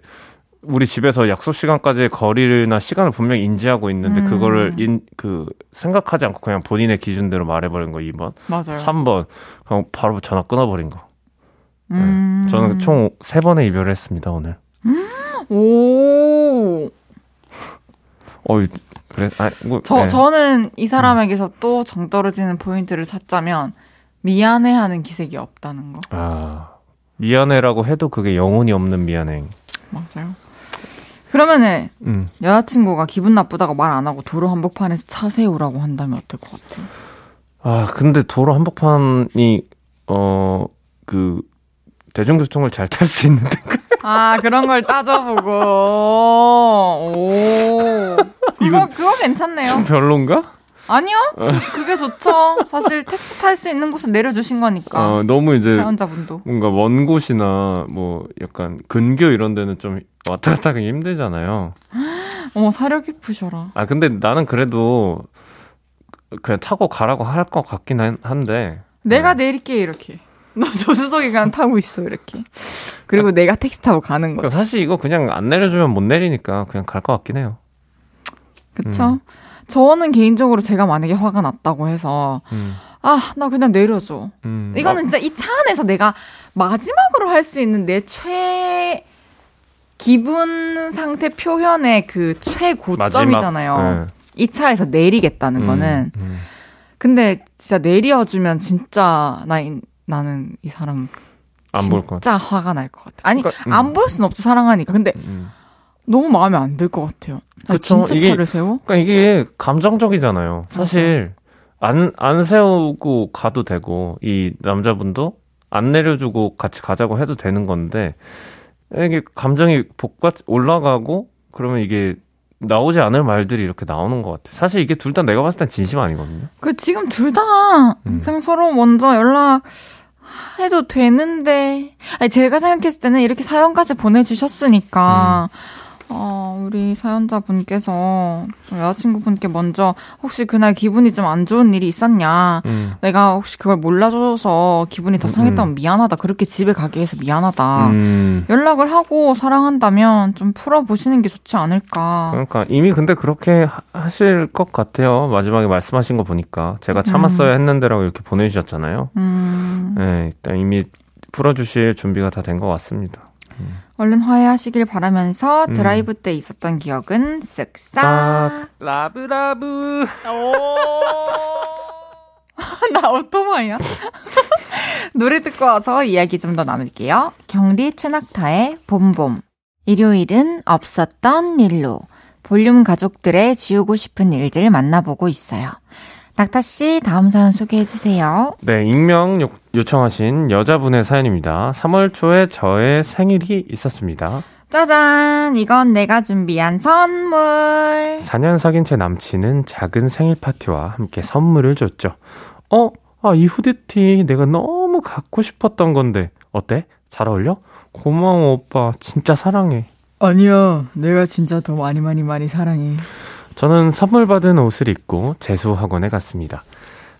우리 집에서 약속 시간까지의 거리나 시간을 분명히 인지하고 있는데 음. 그거를 인, 그 생각하지 않고 그냥 본인의 기준대로 말해버린 거 2번 맞아요. 3번 그냥 바로 전화 끊어버린 거 네. 음. 저는 총 3번의 이별을 했습니다 오늘 오. 어 그래 아, 뭐, 저 네. 저는 이 사람에게서 또 정 떨어지는 포인트를 찾자면 미안해하는 기색이 없다는 거. 아 미안해라고 해도 그게 영혼이 없는 미안해 맞아요. 그러면은 음. 여자친구가 기분 나쁘다고 말 안 하고 도로 한복판에서 차 세우라고 한다면 어떨 것 같아요? 아, 근데 도로 한복판이, 어, 그, 대중교통을 잘 탈 수 있는데. 아 그런 걸 따져보고 오 그거 그거 괜찮네요. 별론가? 아니요 그게 좋죠. 사실 택시 탈 수 있는 곳에 내려주신 거니까 어, 너무 이제 사연자분도. 뭔가 먼 곳이나 뭐 약간 근교 이런 데는 좀 왔다 갔다 하기 힘들잖아요. [gasps] 어 사려 깊으셔라. 아, 근데 나는 그래도 그냥 타고 가라고 할 것 같긴 한- 한데. 내가 네. 내릴게 이렇게. [laughs] 너 조수석에 그냥 타고 있어 이렇게. 그리고 내가 택시 타고 가는 그러니까 거지. 사실 이거 그냥 안 내려주면 못 내리니까 그냥 갈 것 같긴 해요. 그쵸? 음. 저는 개인적으로 제가 만약에 화가 났다고 해서 음, 아 나 그냥 내려줘. 음. 이거는 진짜 이 차 안에서 내가 마지막으로 할 수 있는 내 최 기분 상태 표현의 그 최고점이잖아요. 네. 이 차에서 내리겠다는 음, 거는. 음. 근데 진짜 내려주면 진짜 나 이- 나는 이 사람 안 볼 것. 진짜 화가 날 것 같아. 아니 그러니까, 음. 안볼 순 없죠 사랑하니까. 근데 음. 너무 마음에 안 들 것 같아요. 나 그쵸, 진짜 이게- 차를 세워? 그러니까 이게 감정적이잖아요. 사실 안안 세우고 가도 되고 이 남자분도 안 내려주고 같이 가자고 해도 되는 건데 이게 감정이 복받 올라가고 그러면 이게 나오지 않을 말들이 이렇게 나오는 것 같아. 사실 이게 둘 다 내가 봤을 땐 진심 아니거든요. 그 지금 둘다 음. 그냥 서로 먼저 연락 해도 되는데 아니 제가 생각했을 때는 이렇게 사연까지 보내주셨으니까 음. 어, 우리 사연자분께서 좀 여자친구분께 먼저 혹시 그날 기분이 좀 안 좋은 일이 있었냐 음. 내가 혹시 그걸 몰라줘서 기분이 더 상했다면 미안하다 그렇게 집에 가게 해서 미안하다 음. 연락을 하고 사랑한다면 좀 풀어보시는 게 좋지 않을까 그러니까 이미 근데 그렇게 하- 하실 것 같아요. 마지막에 말씀하신 거 보니까 제가 참았어야 했는데라고 이렇게 보내주셨잖아요. 음. 네, 일단 이미 풀어주실 준비가 다 된 것 같습니다. 얼른 화해하시길 바라면서 음. 드라이브 때 있었던 기억은 쓱싹. 싹. love love. [laughs] 나 오토바이야? [laughs] 노래 듣고 와서 이야기 좀 더 나눌게요. 경리 최낙타의 봄봄. 일요일은 없었던 일로 볼륨 가족들의 지우고 싶은 일들 만나보고 있어요. 낙타 씨 다음 사연 소개해 주세요. 네, 익명 요, 요청하신 여자분의 사연입니다. 3월 초에 저의 생일이 있었습니다. 짜잔! 이건 내가 준비한 선물. 4년 사귄 제 남친은 작은 생일 파티와 함께 선물을 줬죠. 어? 아, 이 후드티 내가 너무 갖고 싶었던 건데. 어때? 잘 어울려? 고마워, 오빠. 진짜 사랑해. 아니야. 내가 진짜 더 많이 많이 많이 사랑해. 저는 선물 받은 옷을 입고 재수 학원에 갔습니다.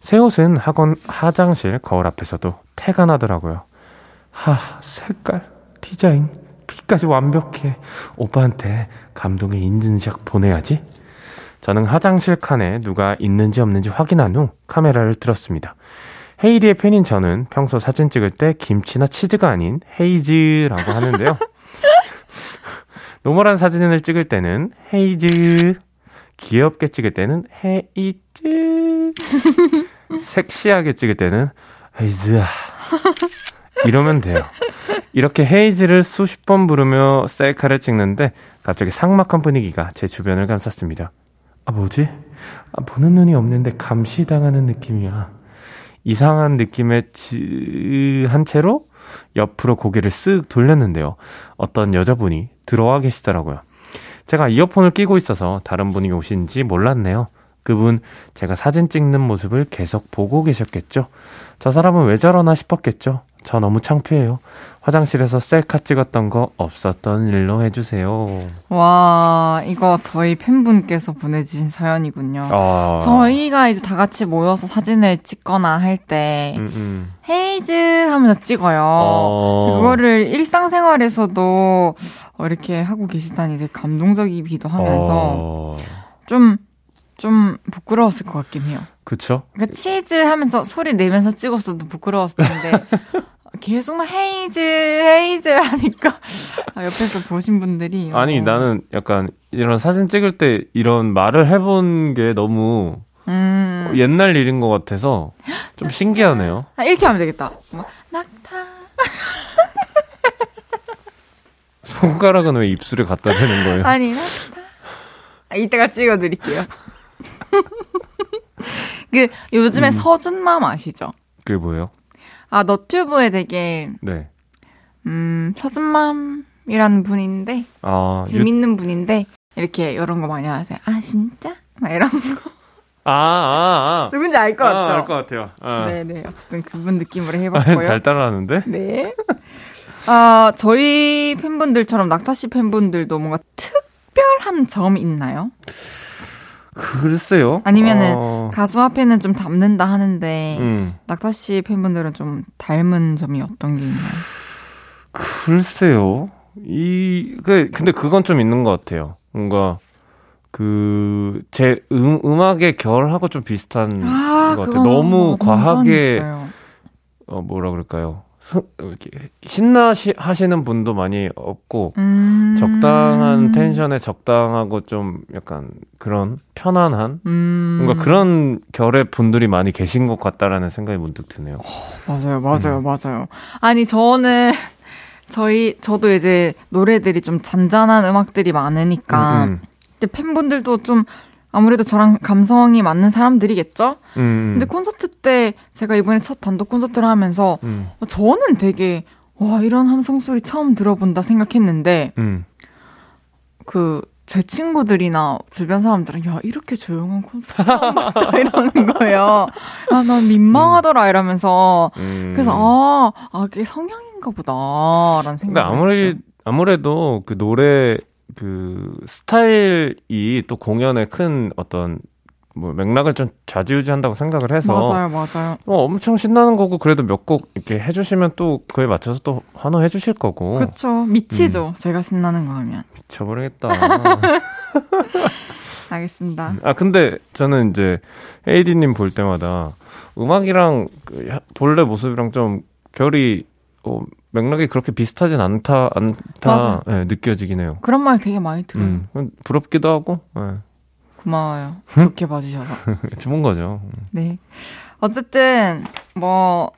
새 옷은 학원 화장실 거울 앞에서도 태가 나더라고요. 하, 색깔, 디자인, 빛까지 완벽해. 오빠한테 감동의 인증샷 보내야지. 저는 화장실 칸에 누가 있는지 없는지 확인한 후 카메라를 들었습니다. 헤이즈의 팬인 저는 평소 사진 찍을 때 김치나 치즈가 아닌 헤이즈라고 하는데요. [laughs] normal한 사진을 찍을 때는 헤이즈, 귀엽게 찍을 때는 헤이즈, [laughs] 섹시하게 찍을 때는 헤이즈. 이러면 돼요. 이렇게 헤이즈를 수십 번 부르며 셀카를 찍는데 갑자기 삭막한 분위기가 제 주변을 감쌌습니다. 아, 뭐지? 아, 보는 눈이 없는데 감시당하는 느낌이야. 이상한 느낌에 한 채로 옆으로 고개를 쓱 돌렸는데요. 어떤 여자분이 들어와 계시더라고요. 제가 이어폰을 끼고 있어서 다른 분이 오신지 몰랐네요. 그분 제가 사진 찍는 모습을 계속 보고 계셨겠죠. 저 사람은 왜 저러나 싶었겠죠. 저 너무 창피해요. 화장실에서 셀카 찍었던 거 없었던 일로 해주세요. 와, 이거 저희 팬분께서 보내주신 사연이군요. 아... 저희가 이제 다 같이 모여서 사진을 찍거나 할 때, 음, 음. 헤이즈 하면서 찍어요. 어... 그거를 일상생활에서도 이렇게 하고 계시다니 되게 감동적이기도 하면서, 어... 좀, 좀 부끄러웠을 것 같긴 해요. 그쵸? 그러니까 치즈 하면서 소리 내면서 찍었어도 부끄러웠을 텐데, [laughs] 계속 막 헤이즈, 헤이즈 하니까 [laughs] 아, 옆에서 보신 분들이 아니 어. 나는 약간 이런 사진 찍을 때 이런 말을 해본 게 너무 음. 옛날 일인 것 같아서 좀 신기하네요. 아, 이렇게 하면 되겠다. 뭐, 낙타. [laughs] 손가락은 왜 입술에 갖다 대는 거예요? 아니 낙타. 아, 이따가 찍어드릴게요. [laughs] 그 요즘에 음. 서준맘 아시죠? 그게 뭐예요? 아, 너튜브에 되게 네. 음, 서준맘이라는 분인데 아, 재밌는 유... 분인데 이렇게 이런 거 많이 하세요. 아, 진짜? 막 이런 거. 아, 아, 아. 누군지 알 것 같죠? 아, 알것 같아요. 아. 네네. 어쨌든 그분 느낌으로 해봤고요. 잘 따라하는데? 네. 아, 저희 팬분들처럼 낙타 씨 팬분들도 뭔가 특별한 점이 있나요? 글쎄요. 아니면은 어... 가수 앞에는 좀 닮는다 하는데 음. 낙타 씨 팬분들은 좀 닮은 점이 어떤 게 있나요? 글쎄요. 이 그, 근데 그건 좀 있는 것 같아요. 뭔가 그 제 음, 음악의 결하고 좀 비슷한 아, 것 같아요. 너무 과하게 어 뭐라 그럴까요? 신나 하시는 분도 많이 없고 음~ 적당한 텐션에 적당하고 좀 약간 그런 편안한 음~ 뭔가 그런 결의 분들이 많이 계신 것 같다라는 생각이 문득 드네요. 어, 맞아요, 맞아요, 음. 맞아요. 아니 저는 저희 저도 이제 노래들이 좀 잔잔한 음악들이 많으니까 음, 음. 팬분들도 좀 아무래도 저랑 감성이 맞는 사람들이겠죠? 음. 근데 콘서트 때 제가 이번에 첫 단독 콘서트를 하면서 음. 저는 되게 와 이런 함성 소리 처음 들어본다 생각했는데 음. 그제 친구들이나 주변 사람들은 야 이렇게 조용한 콘서트 처음 봤다 [laughs] 이러는 거예요. 아난 민망하더라 이러면서 음. 그래서 아, 아 그게 성향인가 보다라는 생각이 아무리 아무래도 그 노래 그 스타일이 또 공연에 큰 어떤 뭐 맥락을 좀 좌지우지한다고 생각을 해서 맞아요, 맞아요. 어, 엄청 신나는 거고 그래도 몇 곡 이렇게 해주시면 또 그에 맞춰서 또 환호해 주실 거고. 그렇죠, 미치죠. 음. 제가 신나는 거 하면 미쳐버리겠다. [laughs] 알겠습니다. 음, 아 근데 저는 이제 에이디님 볼 때마다 음악이랑 그 본래 모습이랑 좀 결이 어, 맥락이 그렇게 비슷하진 않다 않다 네, 느껴지긴 해요. 그런 말 되게 많이 들어요. 음, 부럽기도 하고. 네. 고마워요. [laughs] 좋게 봐주셔서. [laughs] 좋은 거죠. 네. 어쨌든 뭐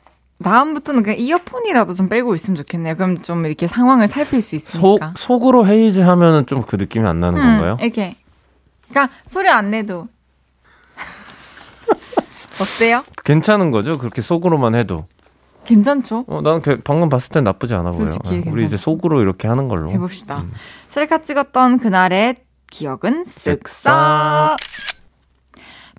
다음부터는 그냥 이어폰이라도 좀 빼고 있으면 좋겠네요. 그럼 좀 이렇게 상황을 살필 수 있으니까. 속, 속으로 헤이즈 하면은 좀 그 느낌이 안 나는 음, 건가요? 이렇게. 그러니까 소리 안 내도. [laughs] 어때요? 괜찮은 거죠? 그렇게 속으로만 해도. 괜찮죠? 어, 난 그, 방금 봤을 땐 나쁘지 않아 보여. 솔직히 네, 우리 이제 속으로 이렇게 하는 걸로. 해봅시다. 음. 셀카 찍었던 그날의 기억은 쓱싹.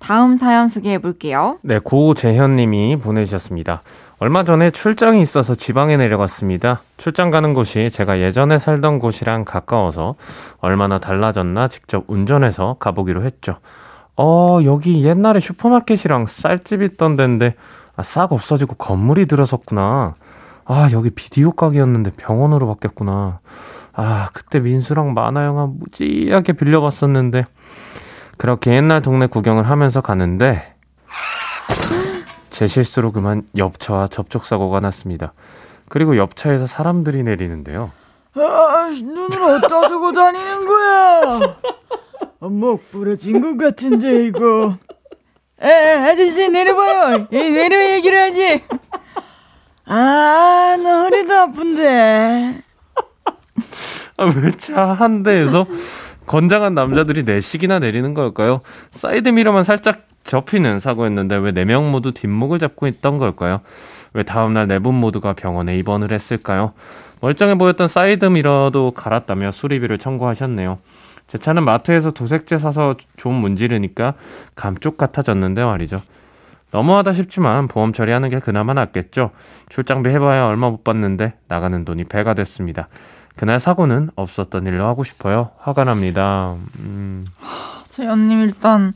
다음 사연 소개해 볼게요. 네, 고재현 님이 보내주셨습니다. 얼마 전에 출장이 있어서 지방에 내려갔습니다. 출장 가는 곳이 제가 예전에 살던 곳이랑 가까워서 얼마나 달라졌나 직접 운전해서 가보기로 했죠. 어, 여기 옛날에 슈퍼마켓이랑 쌀집 있던 데인데, 아, 싹 없어지고 건물이 들어섰구나. 아, 여기 비디오 가게였는데 병원으로 바뀌었구나. 아, 그때 민수랑 만화 영화 무지하게 빌려봤었는데, 그렇게 옛날 동네 구경을 하면서 가는데, 제 실수로 그만 옆차와 접촉사고가 났습니다. 그리고 옆차에서 사람들이 내리는데요. 아, 눈을 어디다 두고 다니는 거야? 목 부러진 것 같은데, 이거. 에, 아저씨, 내려봐요. 예, 내려 얘기를 하지. 아, 나 허리도 아픈데. 아, 왜 차 한 대에서 건장한 남자들이 네씩이나 내리는 걸까요? 사이드 미러만 살짝 접히는 사고였는데 왜 네 명 모두 뒷목을 잡고 있던 걸까요? 왜 다음날 네 분 모두가 병원에 입원을 했을까요? 멀쩡해 보였던 사이드 미러도 갈았다며 수리비를 청구하셨네요. 제 차는 마트에서 도색제 사서 좀 문지르니까 감쪽 같아졌는데 말이죠. 너무하다 싶지만 보험 처리하는 게 그나마 낫겠죠. 출장비 해봐야 얼마 못 받는데 나가는 돈이 배가 됐습니다. 그날 사고는 없었던 일로 하고 싶어요. 화가 납니다. 음, 재현님 일단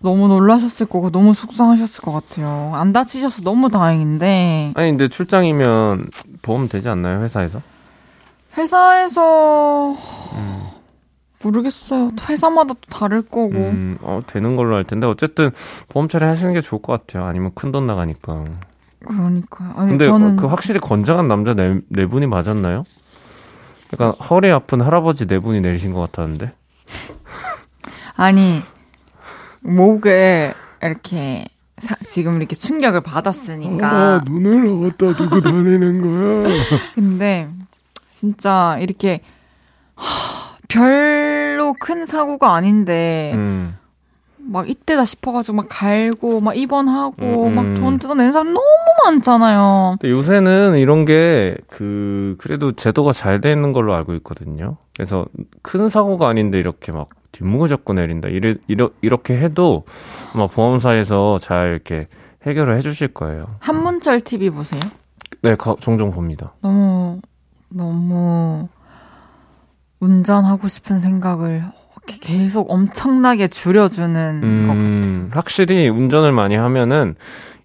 너무 놀라셨을 거고 너무 속상하셨을 것 같아요. 안 다치셔서 너무 다행인데 아니 근데 출장이면 보험 되지 않나요 회사에서? 회사에서 모르겠어요. 회사마다 또 다를 거고 음, 어, 되는 걸로 할 텐데 어쨌든 보험 처리 하시는 게 좋을 것 같아요. 아니면 큰 돈 나가니까. 그러니까요. 아니 근데 저는 그 확실히 건장한 남자 네, 네 분이 맞았나요? 약간 허리 아픈 할아버지 네 분이 내리신 것 같았는데. 아니 목을 이렇게 사- 지금 이렇게 충격을 받았으니까 눈을 어디다 두고 다니는 거야? [laughs] 근데 진짜 이렇게 하, 별로 큰 사고가 아닌데 음, 막 이때다 싶어가지고 막 갈고 막 입원하고 음, 음. 막돈 뜯어내는 사람 너무 많잖아요. 근데 요새는 이런 게 그 그래도 제도가 잘 돼 있는 걸로 알고 있거든요. 그래서 큰 사고가 아닌데 이렇게 막 뒷목을 잡고 내린다. 이래, 이러, 이렇게 해도 아마 보험사에서 잘 이렇게 해결을 해주실 거예요. 한문철 TV 보세요. 네, 가- 종종 봅니다. 너무 너무 운전하고 싶은 생각을 계속 엄청나게 줄여주는 것 같아요. 음, 확실히 운전을 많이 하면은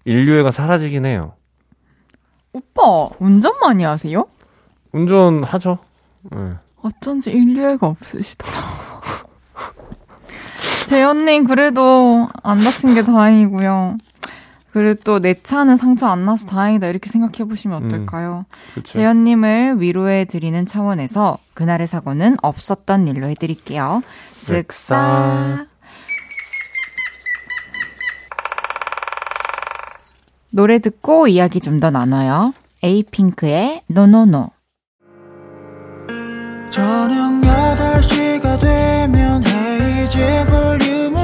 인류애가 사라지긴 해요. 오빠 운전 많이 하세요? 운전하죠. 네. 어쩐지 인류애가 없으시더라. [laughs] 재현님 그래도 안 다친 게 다행이고요. 그리고 또 내 차는 상처 안 나서 다행이다 이렇게 생각해 보시면 어떨까요? 그렇죠. 재현님을 위로해 드리는 차원에서 그날의 사고는 없었던 일로 해드릴게요. 쓱싹. 쓱싹. 노래 듣고 이야기 좀 더 나눠요. 에이핑크의 노노노. 저녁 8시가 되면 헤이즈 볼륨을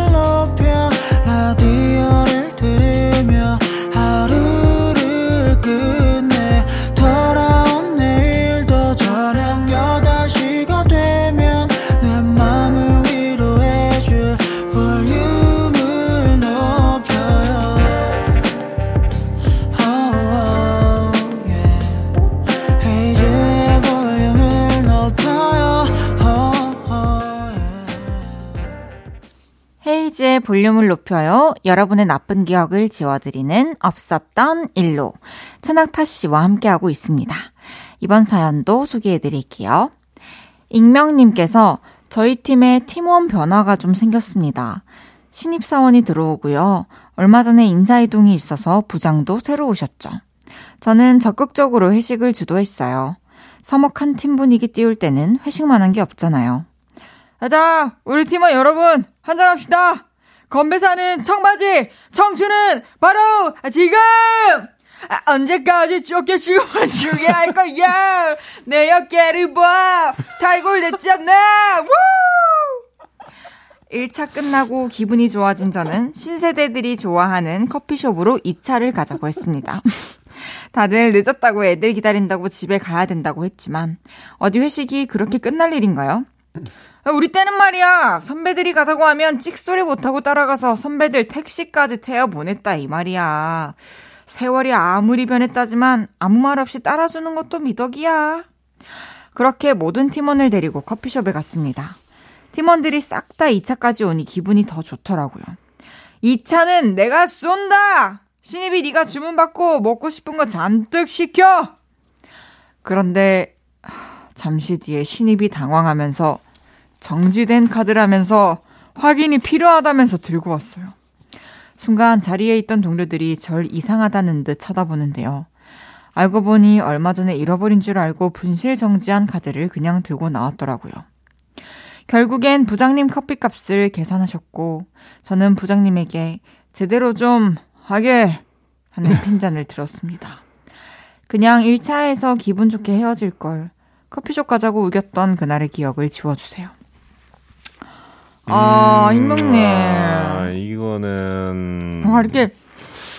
볼륨을 높여요. 여러분의 나쁜 기억을 지워드리는 없었던 일로 천낙타 씨와 함께하고 있습니다. 이번 사연도 소개해드릴게요. 익명님께서 저희 팀에 팀원 변화가 좀 생겼습니다. 신입사원이 들어오고요. 얼마 전에 인사이동이 있어서 부장도 새로 오셨죠. 저는 적극적으로 회식을 주도했어요. 서먹한 팀 분위기 띄울 때는 회식만 한 게 없잖아요. 자, 우리 팀원 여러분, 한잔합시다! 건배사는 청바지, 청춘은 바로 지금! 아, 언제까지 쫓겨 죽어 주게 할 거야! 내 어깨를 봐! 탈골됐잖아! 우! 1차 끝나고 기분이 좋아진 저는 신세대들이 좋아하는 커피숍으로 2차를 가자고 했습니다. 다들 늦었다고 애들 기다린다고 집에 가야 된다고 했지만 어디 회식이 그렇게 끝날 일인가요? 우리 때는 말이야 선배들이 가자고 하면 찍소리 못하고 따라가서 선배들 택시까지 태워 보냈다 이 말이야. 세월이 아무리 변했다지만 아무 말 없이 따라주는 것도 미덕이야. 그렇게 모든 팀원을 데리고 커피숍에 갔습니다. 팀원들이 싹 다 2차까지 오니 기분이 더 좋더라고요. 2차는 내가 쏜다! 신입이 네가 주문받고 먹고 싶은 거 잔뜩 시켜! 그런데 하, 잠시 뒤에 신입이 당황하면서 정지된 카드라면서 확인이 필요하다면서 들고 왔어요. 순간 자리에 있던 동료들이 절 이상하다는 듯 쳐다보는데요. 알고 보니 얼마 전에 잃어버린 줄 알고 분실 정지한 카드를 그냥 들고 나왔더라고요. 결국엔 부장님 커피값을 계산하셨고 저는 부장님에게 제대로 좀 하게 하는 핀잔을 들었습니다. 그냥 1차에서 기분 좋게 헤어질 걸 커피숍 가자고 우겼던 그날의 기억을 지워주세요. 아, 음, 임명님. 아, 이거는. 아, 이렇게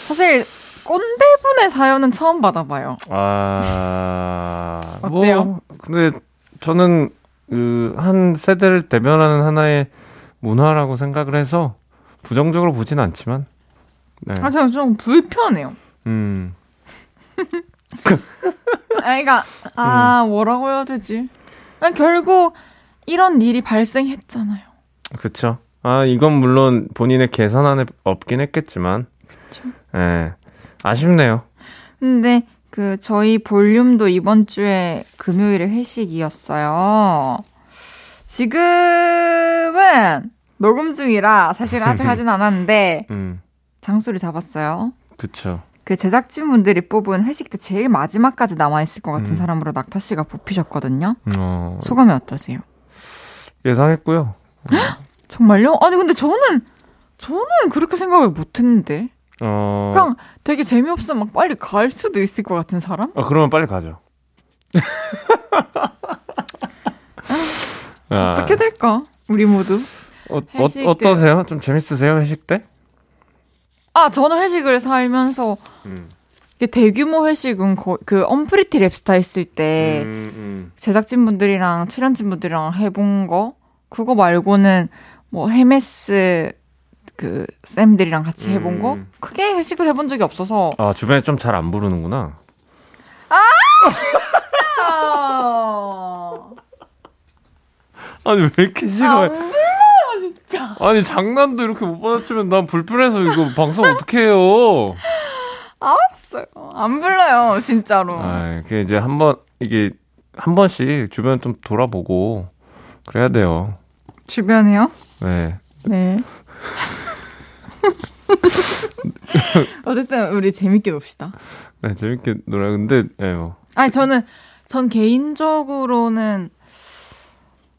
사실 꼰대분의 사연은 처음 받아봐요. 아. [laughs] 어때요? 뭐, 근데 저는 그 한 세대를 대변하는 하나의 문화라고 생각을 해서 부정적으로 보진 않지만. 네. 아, 저는 좀 불편해요. 음. [laughs] 아, 그러니까 아 뭐라고 해야 되지? 결국 이런 일이 발생했잖아요. 그쵸. 아, 이건 물론 본인의 계산 안에 없긴 했겠지만. 그쵸. 예. 아쉽네요. 근데 그 저희 볼륨도 이번 주에 금요일에 회식이었어요. 지금은 녹음 중이라 사실 아직 [laughs] 하진 않았는데 음. 장소를 잡았어요. 그쵸. 그 제작진분들이 뽑은 회식 때 제일 마지막까지 남아있을 것 같은 음. 사람으로 낙타 씨가 뽑히셨거든요. 어, 소감이 어떠세요? 예상했고요. 정말요? 아니 근데 저는 저는 그렇게 생각을 못했는데 어. 그냥 되게 재미없으면 막 빨리 갈 수도 있을 것 같은 사람? 어, 그러면 빨리 가죠. 아, [laughs] 어떻게 될까? 우리 모두. 어, 어, 어떠세요? 좀 재밌으세요, 회식 때? 아 저는 회식을 살면서 음. 대규모 회식은 거, 그 언프리티 랩스타 있을 때 음, 음. 제작진 분들이랑 출연진 분들이랑 해본 거 그거 말고는 뭐 헤메스 그 쌤들이랑 같이 해본 거 음. 크게 회식을 해본 적이 없어서 아, 주변에 좀 잘 안 부르는구나. 아, [laughs] 아니, 왜 이렇게 안 싫어해? 불러요 진짜 아니, 장난도 이렇게 못 받아치면 난 불편해서 이거 방송 어떻게 해요? 알았어요 안 불러요 진짜로 아, 이게 이제 한 번, 이게 한 번씩 주변 좀 돌아보고 그래야 돼요. 주변에요? 네. 네 [laughs] 어쨌든 우리 재밌게 놉시다 네, 재밌게 놀아. 근데, 예, 뭐. 아니 저는 전 개인적으로는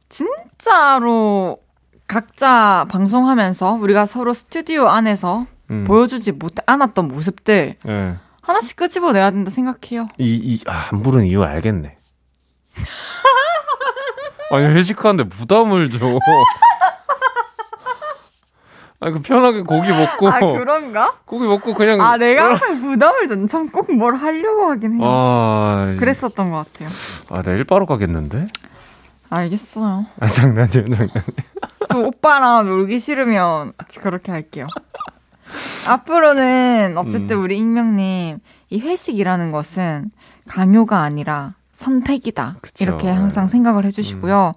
진짜로 각자 방송하면서 우리가 서로 스튜디오 안에서 음. 보여주지 못 않았던 모습들 예. 하나씩 끄집어내야 된다 생각해요. 이, 이, 아, 안 부른 이유 알겠네. [laughs] 아니, 회식하는데 부담을 줘. [laughs] 아니, 그 편하게 고기 먹고, 아 그런가? 고기 먹고 그냥. 아 내가 항상 부담을 줬는 참꼭 뭘 하려고 하긴 해요. 아, 그랬었던 것 같아요. 아, 내일 바로 가겠는데? 알겠어요. 아, 장난이에요, 장난. 저 오빠랑 놀기 싫으면 그렇게 할게요. 앞으로는 어쨌든 음. 우리 익명님 이 회식이라는 것은 강요가 아니라 선택이다. 그쵸. 이렇게 항상 생각을 해주시고요.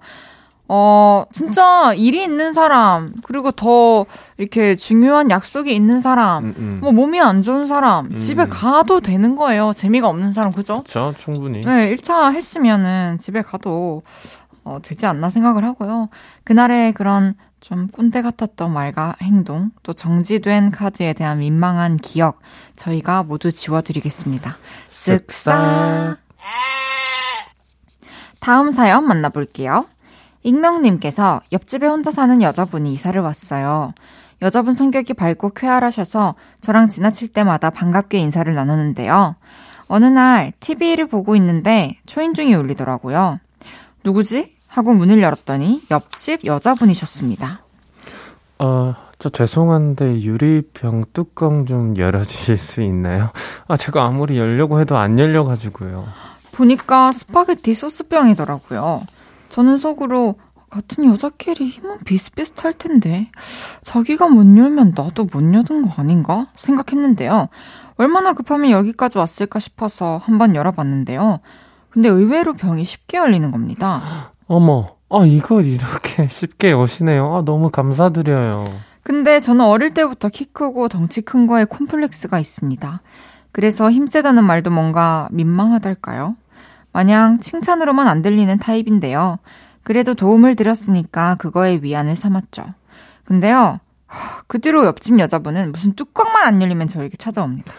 어 진짜 일이 있는 사람 그리고 더 이렇게 중요한 약속이 있는 사람 음, 음. 뭐 몸이 안 좋은 사람 음. 집에 가도 되는 거예요. 재미가 없는 사람 그죠? 그쵸, 충분히. 네, 1차 했으면은 집에 가도 어, 되지 않나 생각을 하고요. 그날의 그런 좀 꼰대 같았던 말과 행동, 또 정지된 카드에 대한 민망한 기억, 저희가 모두 지워드리겠습니다. 쓱싹. 다음 사연 만나볼게요. 익명님께서 옆집에 혼자 사는 여자분이 이사를 왔어요. 여자분 성격이 밝고 쾌활하셔서 저랑 지나칠 때마다 반갑게 인사를 나누는데요. 어느 날 TV를 보고 있는데 초인종이 울리더라고요. 누구지? 하고 문을 열었더니 옆집 여자분이셨습니다. 어, 저 죄송한데 유리병 뚜껑 좀 열어주실 수 있나요? 아, 제가 아무리 열려고 해도 안 열려가지고요. 보니까 스파게티 소스병이더라고요. 저는 속으로 같은 여자끼리 힘은 비슷비슷할 텐데 자기가 못 열면 나도 못 여는 거 아닌가 생각했는데요. 얼마나 급하면 여기까지 왔을까 싶어서 한번 열어봤는데요. 근데 의외로 병이 쉽게 열리는 겁니다. 어머, 아, 이걸 이렇게 [laughs] 쉽게 여시네요. 아, 너무 감사드려요. 근데 저는 어릴 때부터 키 크고 덩치 큰 거에 콤플렉스가 있습니다. 그래서 힘세다는 말도 뭔가 민망하달까요? 마냥 칭찬으로만 안 들리는 타입인데요. 그래도 도움을 드렸으니까 그거에 위안을 삼았죠. 근데요, 하, 그 뒤로 옆집 여자분은 무슨 뚜껑만 안 열리면 저에게 찾아옵니다.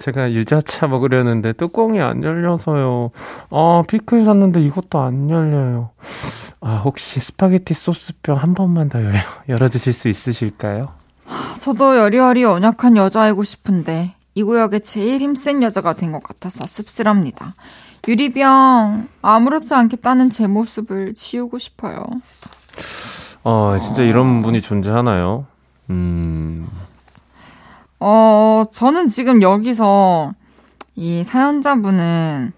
제가 유자차 먹으려는데 뚜껑이 안 열려서요. 아, 피클 샀는데 이것도 안 열려요. 아, 혹시 스파게티 소스병 한 번만 더 열어, 열어주실 수 있으실까요? 저도 여리여리 언약한 여자이고 싶은데 이 구역에 제일 힘센 여자가 된 것 같아서 씁쓸합니다. 유리병 아무렇지 않게 따는 제 모습을 지우고 싶어요. 어, 진짜 이런 분이 존재하나요? 음, 어, 저는 지금 여기서 이 사연자분은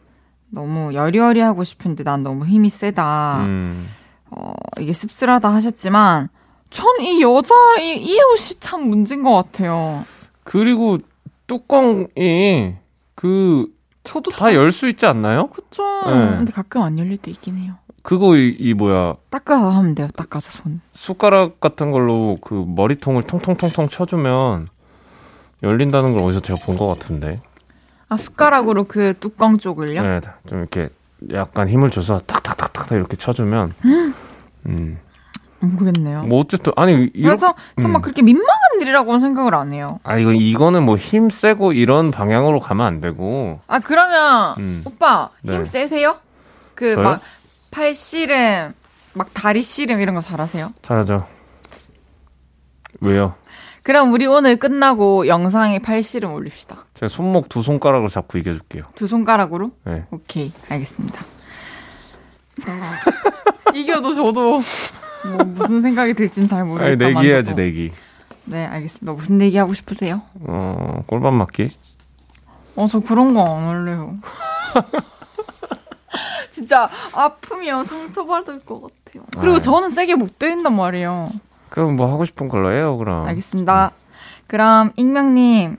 너무 여리여리 하고 싶은데 난 너무 힘이 세다. 음. 어, 이게 씁쓸하다 하셨지만 전 이 여자의 이 옷이 참 문제인 것 같아요. 그리고 뚜껑이 그, 저도 다 열 수 있지 않나요? 그쵸. 네. 근데 가끔 안 열릴 때 있긴 해요. 그거 이, 이 뭐야 닦아서 하면 돼요. 닦아서 손. 숟가락 같은 걸로 그 머리통을 통통통통 쳐주면 열린다는 걸 어디서 제가 본 것 같은데. 아 숟가락으로 그 뚜껑 쪽을요? 네, 좀 이렇게 약간 힘을 줘서 탁탁탁탁 이렇게 쳐주면. 음. 모르겠네요. 뭐 어쨌든 아니 이렇게 그래서 정말 음. 그렇게 민망 한 일이라고는 생각을 안 해요. 아 이거 이거는 뭐 힘 세고 이런 방향으로 가면 안 되고. 아 그러면 음. 오빠 네. 힘 세세요? 그? 막 팔 씨름, 막 다리 씨름 이런 거 잘하세요? 잘하죠. 왜요? 그럼 우리 오늘 끝나고 영상에 팔 씨름 올립시다. 제가 손목 두 손가락으로 잡고 이겨줄게요. 두 손가락으로? 네. 오케이, 알겠습니다. [laughs] 이겨도 저도 뭐 무슨 생각이 들진 잘 아니 모르겠다. 내기 해야지 내기. 네, 알겠습니다. 무슨 내기 하고 싶으세요? 어 꼴반 맞기. 어, 저 그런 거 안 할래요. [laughs] 진짜 아프면 상처받을 것 같아요. 그리고 아이. 저는 세게 못 때린단 말이에요. 그럼 뭐 하고 싶은 걸로 해요 그럼. 알겠습니다. 그럼 익명님,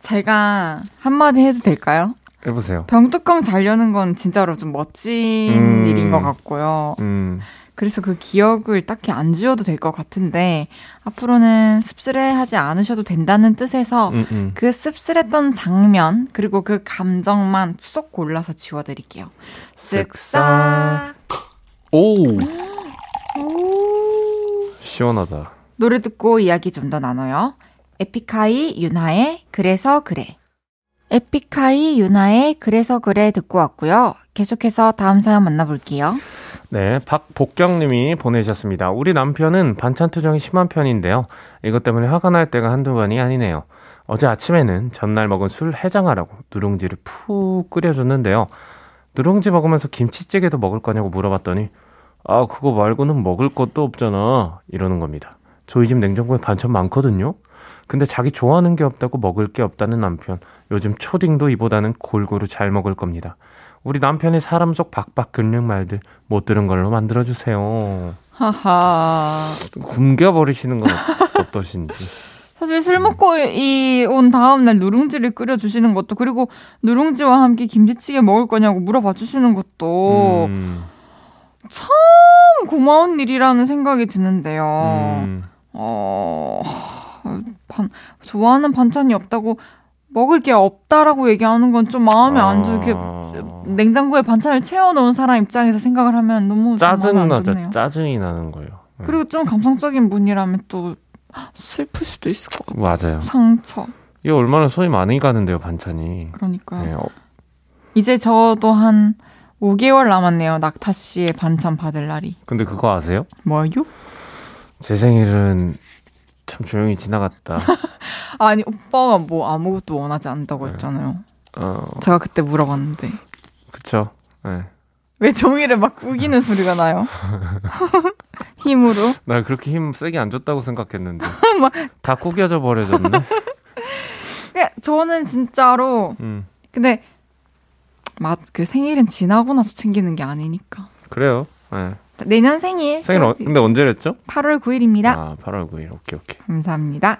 제가 한마디 해도 될까요? 해보세요. 병뚜껑 잘 여는 건 진짜로 좀 멋진 음. 일인 것 같고요. 음. 그래서 그 기억을 딱히 안 지워도 될 것 같은데 앞으로는 씁쓸해하지 않으셔도 된다는 뜻에서 음, 음. 그 씁쓸했던 장면 그리고 그 감정만 쏙 골라서 지워드릴게요. 쓱싹 오. 시원하다. 노래 듣고 이야기 좀 더 나눠요. 에픽하이 유나의 그래서 그래. 에픽하이 유나의 그래서 그래 듣고 왔고요. 계속해서 다음 사연 만나볼게요. 네, 박복경님이 보내주셨습니다. 우리 남편은 반찬 투정이 심한 편인데요. 이것 때문에 화가 날 때가 한두 번이 아니네요. 어제 아침에는 전날 먹은 술 해장하라고 누룽지를 푹 끓여줬는데요. 누룽지 먹으면서 김치찌개도 먹을 거냐고 물어봤더니 아 그거 말고는 먹을 것도 없잖아 이러는 겁니다. 저희 집 냉장고에 반찬 많거든요. 근데 자기 좋아하는 게 없다고 먹을 게 없다는 남편. 요즘 초딩도 이보다는 골고루 잘 먹을 겁니다. 우리 남편의 사람 속 박박 끓는 말들 못 들은 걸로 만들어주세요. 하하. 굶겨버리시는 건 어- 어떠신지. 사실 술 먹고 이 온 다음 날 누룽지를 끓여 주시는 것도 그리고 누룽지와 함께 김치찌개 먹을 거냐고 물어봐 주시는 것도 음, 참 고마운 일이라는 생각이 드는데요. 음, 어, 하, 반, 좋아하는 반찬이 없다고 먹을 게 없다라고 얘기하는 건 좀 마음에 안 좋, 이렇게 아. 냉장고에 반찬을 채워놓은 사람 입장에서 생각을 하면 너무 좀 마음에 짜증 안 나죠. 좋네요. 짜증이 나는 거예요. 네. 그리고 좀 감성적인 분이라면 또 슬플 수도 있을 것 같아요. 맞아요. 상처. 이게 얼마나 손이 많이 가는데요, 반찬이. 그러니까요. 네, 어, 이제 저도 한 5개월 남았네요. 낙타 씨의 반찬 받을 날이. 근데 그거 아세요? 뭐요? 제 생일은 참 조용히 지나갔다. [laughs] 아니 오빠가 뭐 아무것도 원하지 않는다고 네. 했잖아요. 어, 제가 그때 물어봤는데 그쵸. 네. 왜 종이를 막 우기는 소리가 나요? [laughs] 힘으로. [laughs] 나 그렇게 힘 세게 안 줬다고 생각했는데. 막- 다 구겨져 버려졌네. 그냥 저는 진짜로 음. 근데 맞그 생일은 지나고 나서 챙기는 게 아니니까. 그래요. 예. 내년 생일. 생일 어, 근데 언제랬죠? 8월 9일입니다. 아, 8월 9일. 오케이, 오케이. 감사합니다.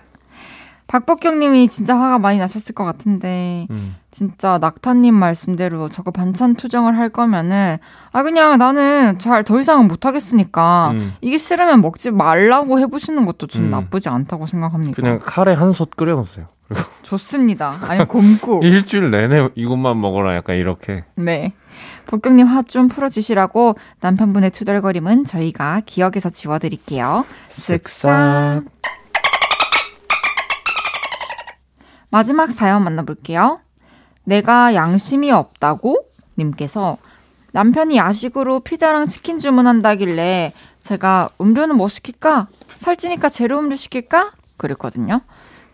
박복경 님이 진짜 화가 많이 나셨을 것 같은데 음. 진짜 낙타님 말씀대로 저거 반찬 투정을 할 거면은 아 그냥 나는 잘 더 이상은 못 하겠으니까 음. 이게 싫으면 먹지 말라고 해보시는 것도 좀 음. 나쁘지 않다고 생각합니다. 그냥 카레 한 솥 끓여 놓으세요. 좋습니다. 아니 곰고 [laughs] 일주일 내내 이것만 먹어라 약간 이렇게. 네. 복경님 화 좀 풀어주시라고 남편분의 투덜거림은 저희가 기억에서 지워드릴게요. 쓱싹. 마지막 사연 만나볼게요. 내가 양심이 없다고? 님께서 남편이 야식으로 피자랑 치킨 주문한다길래 제가 음료는 뭐 시킬까? 살찌니까 제로 음료 시킬까? 그랬거든요.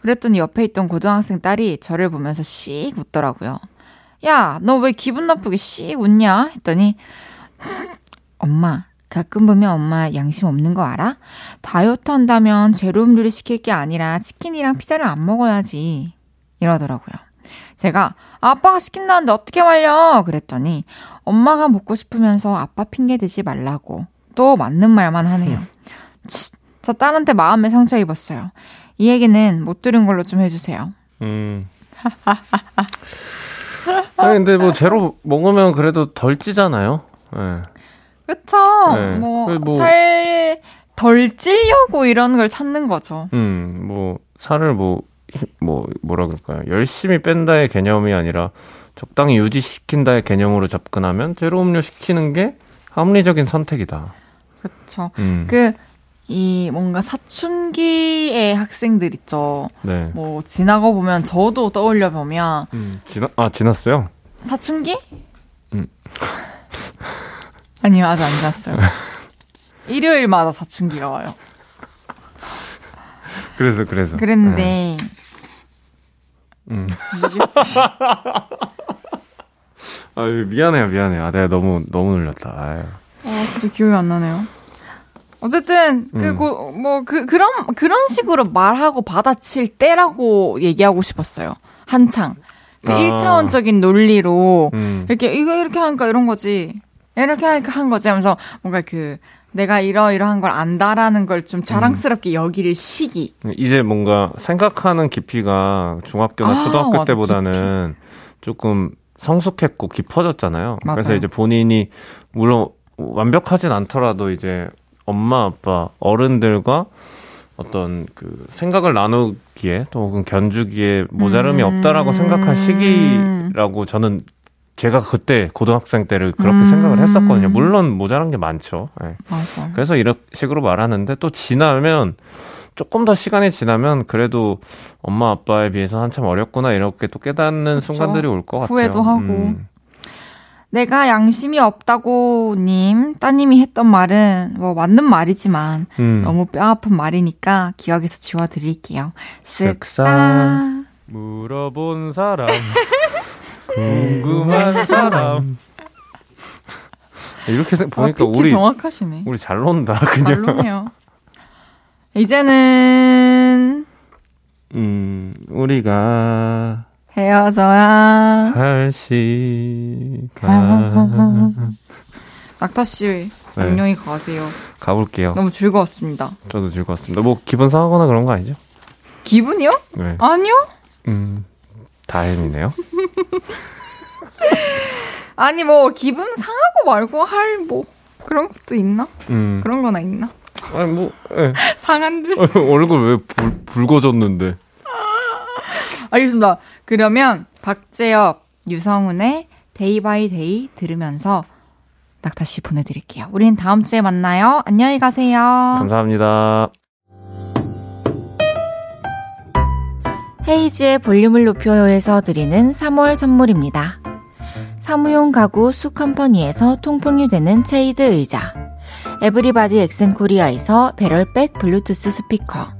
그랬더니 옆에 있던 고등학생 딸이 저를 보면서 씩 웃더라고요. 야, 너 왜 기분 나쁘게 씩 웃냐? 했더니, 엄마, 가끔 보면 엄마 양심 없는 거 알아? 다이어트 한다면 제로 음료를 시킬 게 아니라 치킨이랑 피자를 안 먹어야지. 이러더라고요. 제가, 아빠가 시킨다는데 어떻게 말려? 그랬더니, 엄마가 먹고 싶으면서 아빠 핑계 대지 말라고. 또 맞는 말만 하네요. 치, 저 딸한테 마음에 상처 입었어요. 이 얘기는 못 들은 걸로 좀 해주세요. 음. [laughs] 아니 근데 뭐 제로 먹으면 그래도 덜 찌잖아요. 예. 그쵸. 네. 뭐, 그 뭐- 살, 덜 찌려고 이런 걸 찾는 거죠. 음, 뭐 살을 뭐, 히- 뭐 뭐라 그럴까요? 열심히 뺀다의 개념이 아니라 적당히 유지시킨다의 개념으로 접근하면 제로 음료 시키는 게 합리적인 선택이다. 그쵸. 음. 그, 이 뭔가 사춘기의 학생들 있죠. 네. 뭐, 지나고 보면 저도 떠올려 보면, 음, 지나 아 지났어요? 사춘기? 음. [laughs] 아니요, 아직 안 지났어요. [laughs] 일요일마다 사춘기가 와요. 그래서 그래서. 네. 음. 이겠지. [laughs] 아 미안해요 미안해요. 아, 내가 너무 너무 놀렸다. 아유. 아, 진짜 기억이 안 나네요. 어쨌든 그 음. 뭐 그 그런 그런 식으로 말하고 받아칠 때라고 얘기하고 싶었어요. 한창 그 아. 1차원적인 논리로 음. 이렇게 이거 이렇게 하니까 이런 거지. 이렇게 하니까 한 거지 하면서 뭔가 그 내가 이러이러한 걸 안다라는 걸 좀 자랑스럽게 여기를 시기. 이제 뭔가 생각하는 깊이가 중학교나 아, 초등학교 맞아, 때보다는 조금 성숙했고 깊어졌잖아요. 그래서 맞아요. 이제 본인이 물론 완벽하진 않더라도 이제 엄마 아빠 어른들과 어떤 그 생각을 나누기에 또 혹은 견주기에 모자름이 음. 없다라고 생각한 시기라고 저는 제가 그때 고등학생 때를 그렇게 음. 생각을 했었거든요. 물론 모자란 게 많죠. 예. 맞아. 그래서 이런 식으로 말하는데 또 지나면 조금 더 시간이 지나면 그래도 엄마 아빠에 비해서 한참 어렸구나 이렇게 또 깨닫는 그쵸. 순간들이 올 것 같아요. 후회도 하고. 음. 내가 양심이 없다고 님 따님이 했던 말은 뭐 맞는 말이지만 음. 너무 뼈아픈 말이니까 기억에서 지워드릴게요. 쓱싹. 물어본 사람 [laughs] 궁금한 사람 이렇게 생- 보니까 아, 우리 정확하시네. 우리 잘 논다 그냥. 말로네요. 이제는 음 우리가 헤어져야. 할 시간 낙타 씨 네. 안녕히 가세요. 가볼게요. 너무 즐거웠습니다. 저도 즐거웠습니다. 뭐 기분 상하거나 그런 거 아니죠? 기분이요? 네. 아니요. 음 다행이네요. [laughs] 아니 뭐 기분 상하고 말고 할 뭐 그런 것도 있나? 음 그런 거나 있나? 아니 뭐 예. [laughs] 상한 듯. [laughs] 얼굴 왜 붉, 붉어졌는데? 알겠습니다. 그러면 박재엽, 유성훈의 Day by Day 들으면서 낙타 씨 보내드릴게요. 우린 다음 주에 만나요. 안녕히 가세요. 감사합니다. 헤이지의 볼륨을 높여요에서 드리는 3월 선물입니다. 사무용 가구 수컴퍼니에서 통풍이 되는 체이드 의자 에브리바디 엑센코리아에서 배럴백 블루투스 스피커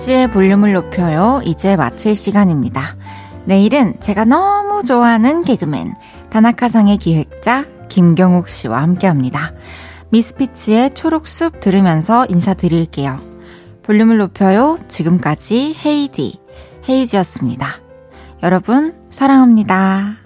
헤이즈의 볼륨을 높여요. 이제 마칠 시간입니다. 내일은 제가 너무 좋아하는 개그맨 다나카상의 기획자 김경욱 씨와 함께 합니다. 미스피치의 초록숲 들으면서 인사드릴게요. 볼륨을 높여요. 지금까지 헤이디, 헤이지였습니다. 여러분, 사랑합니다.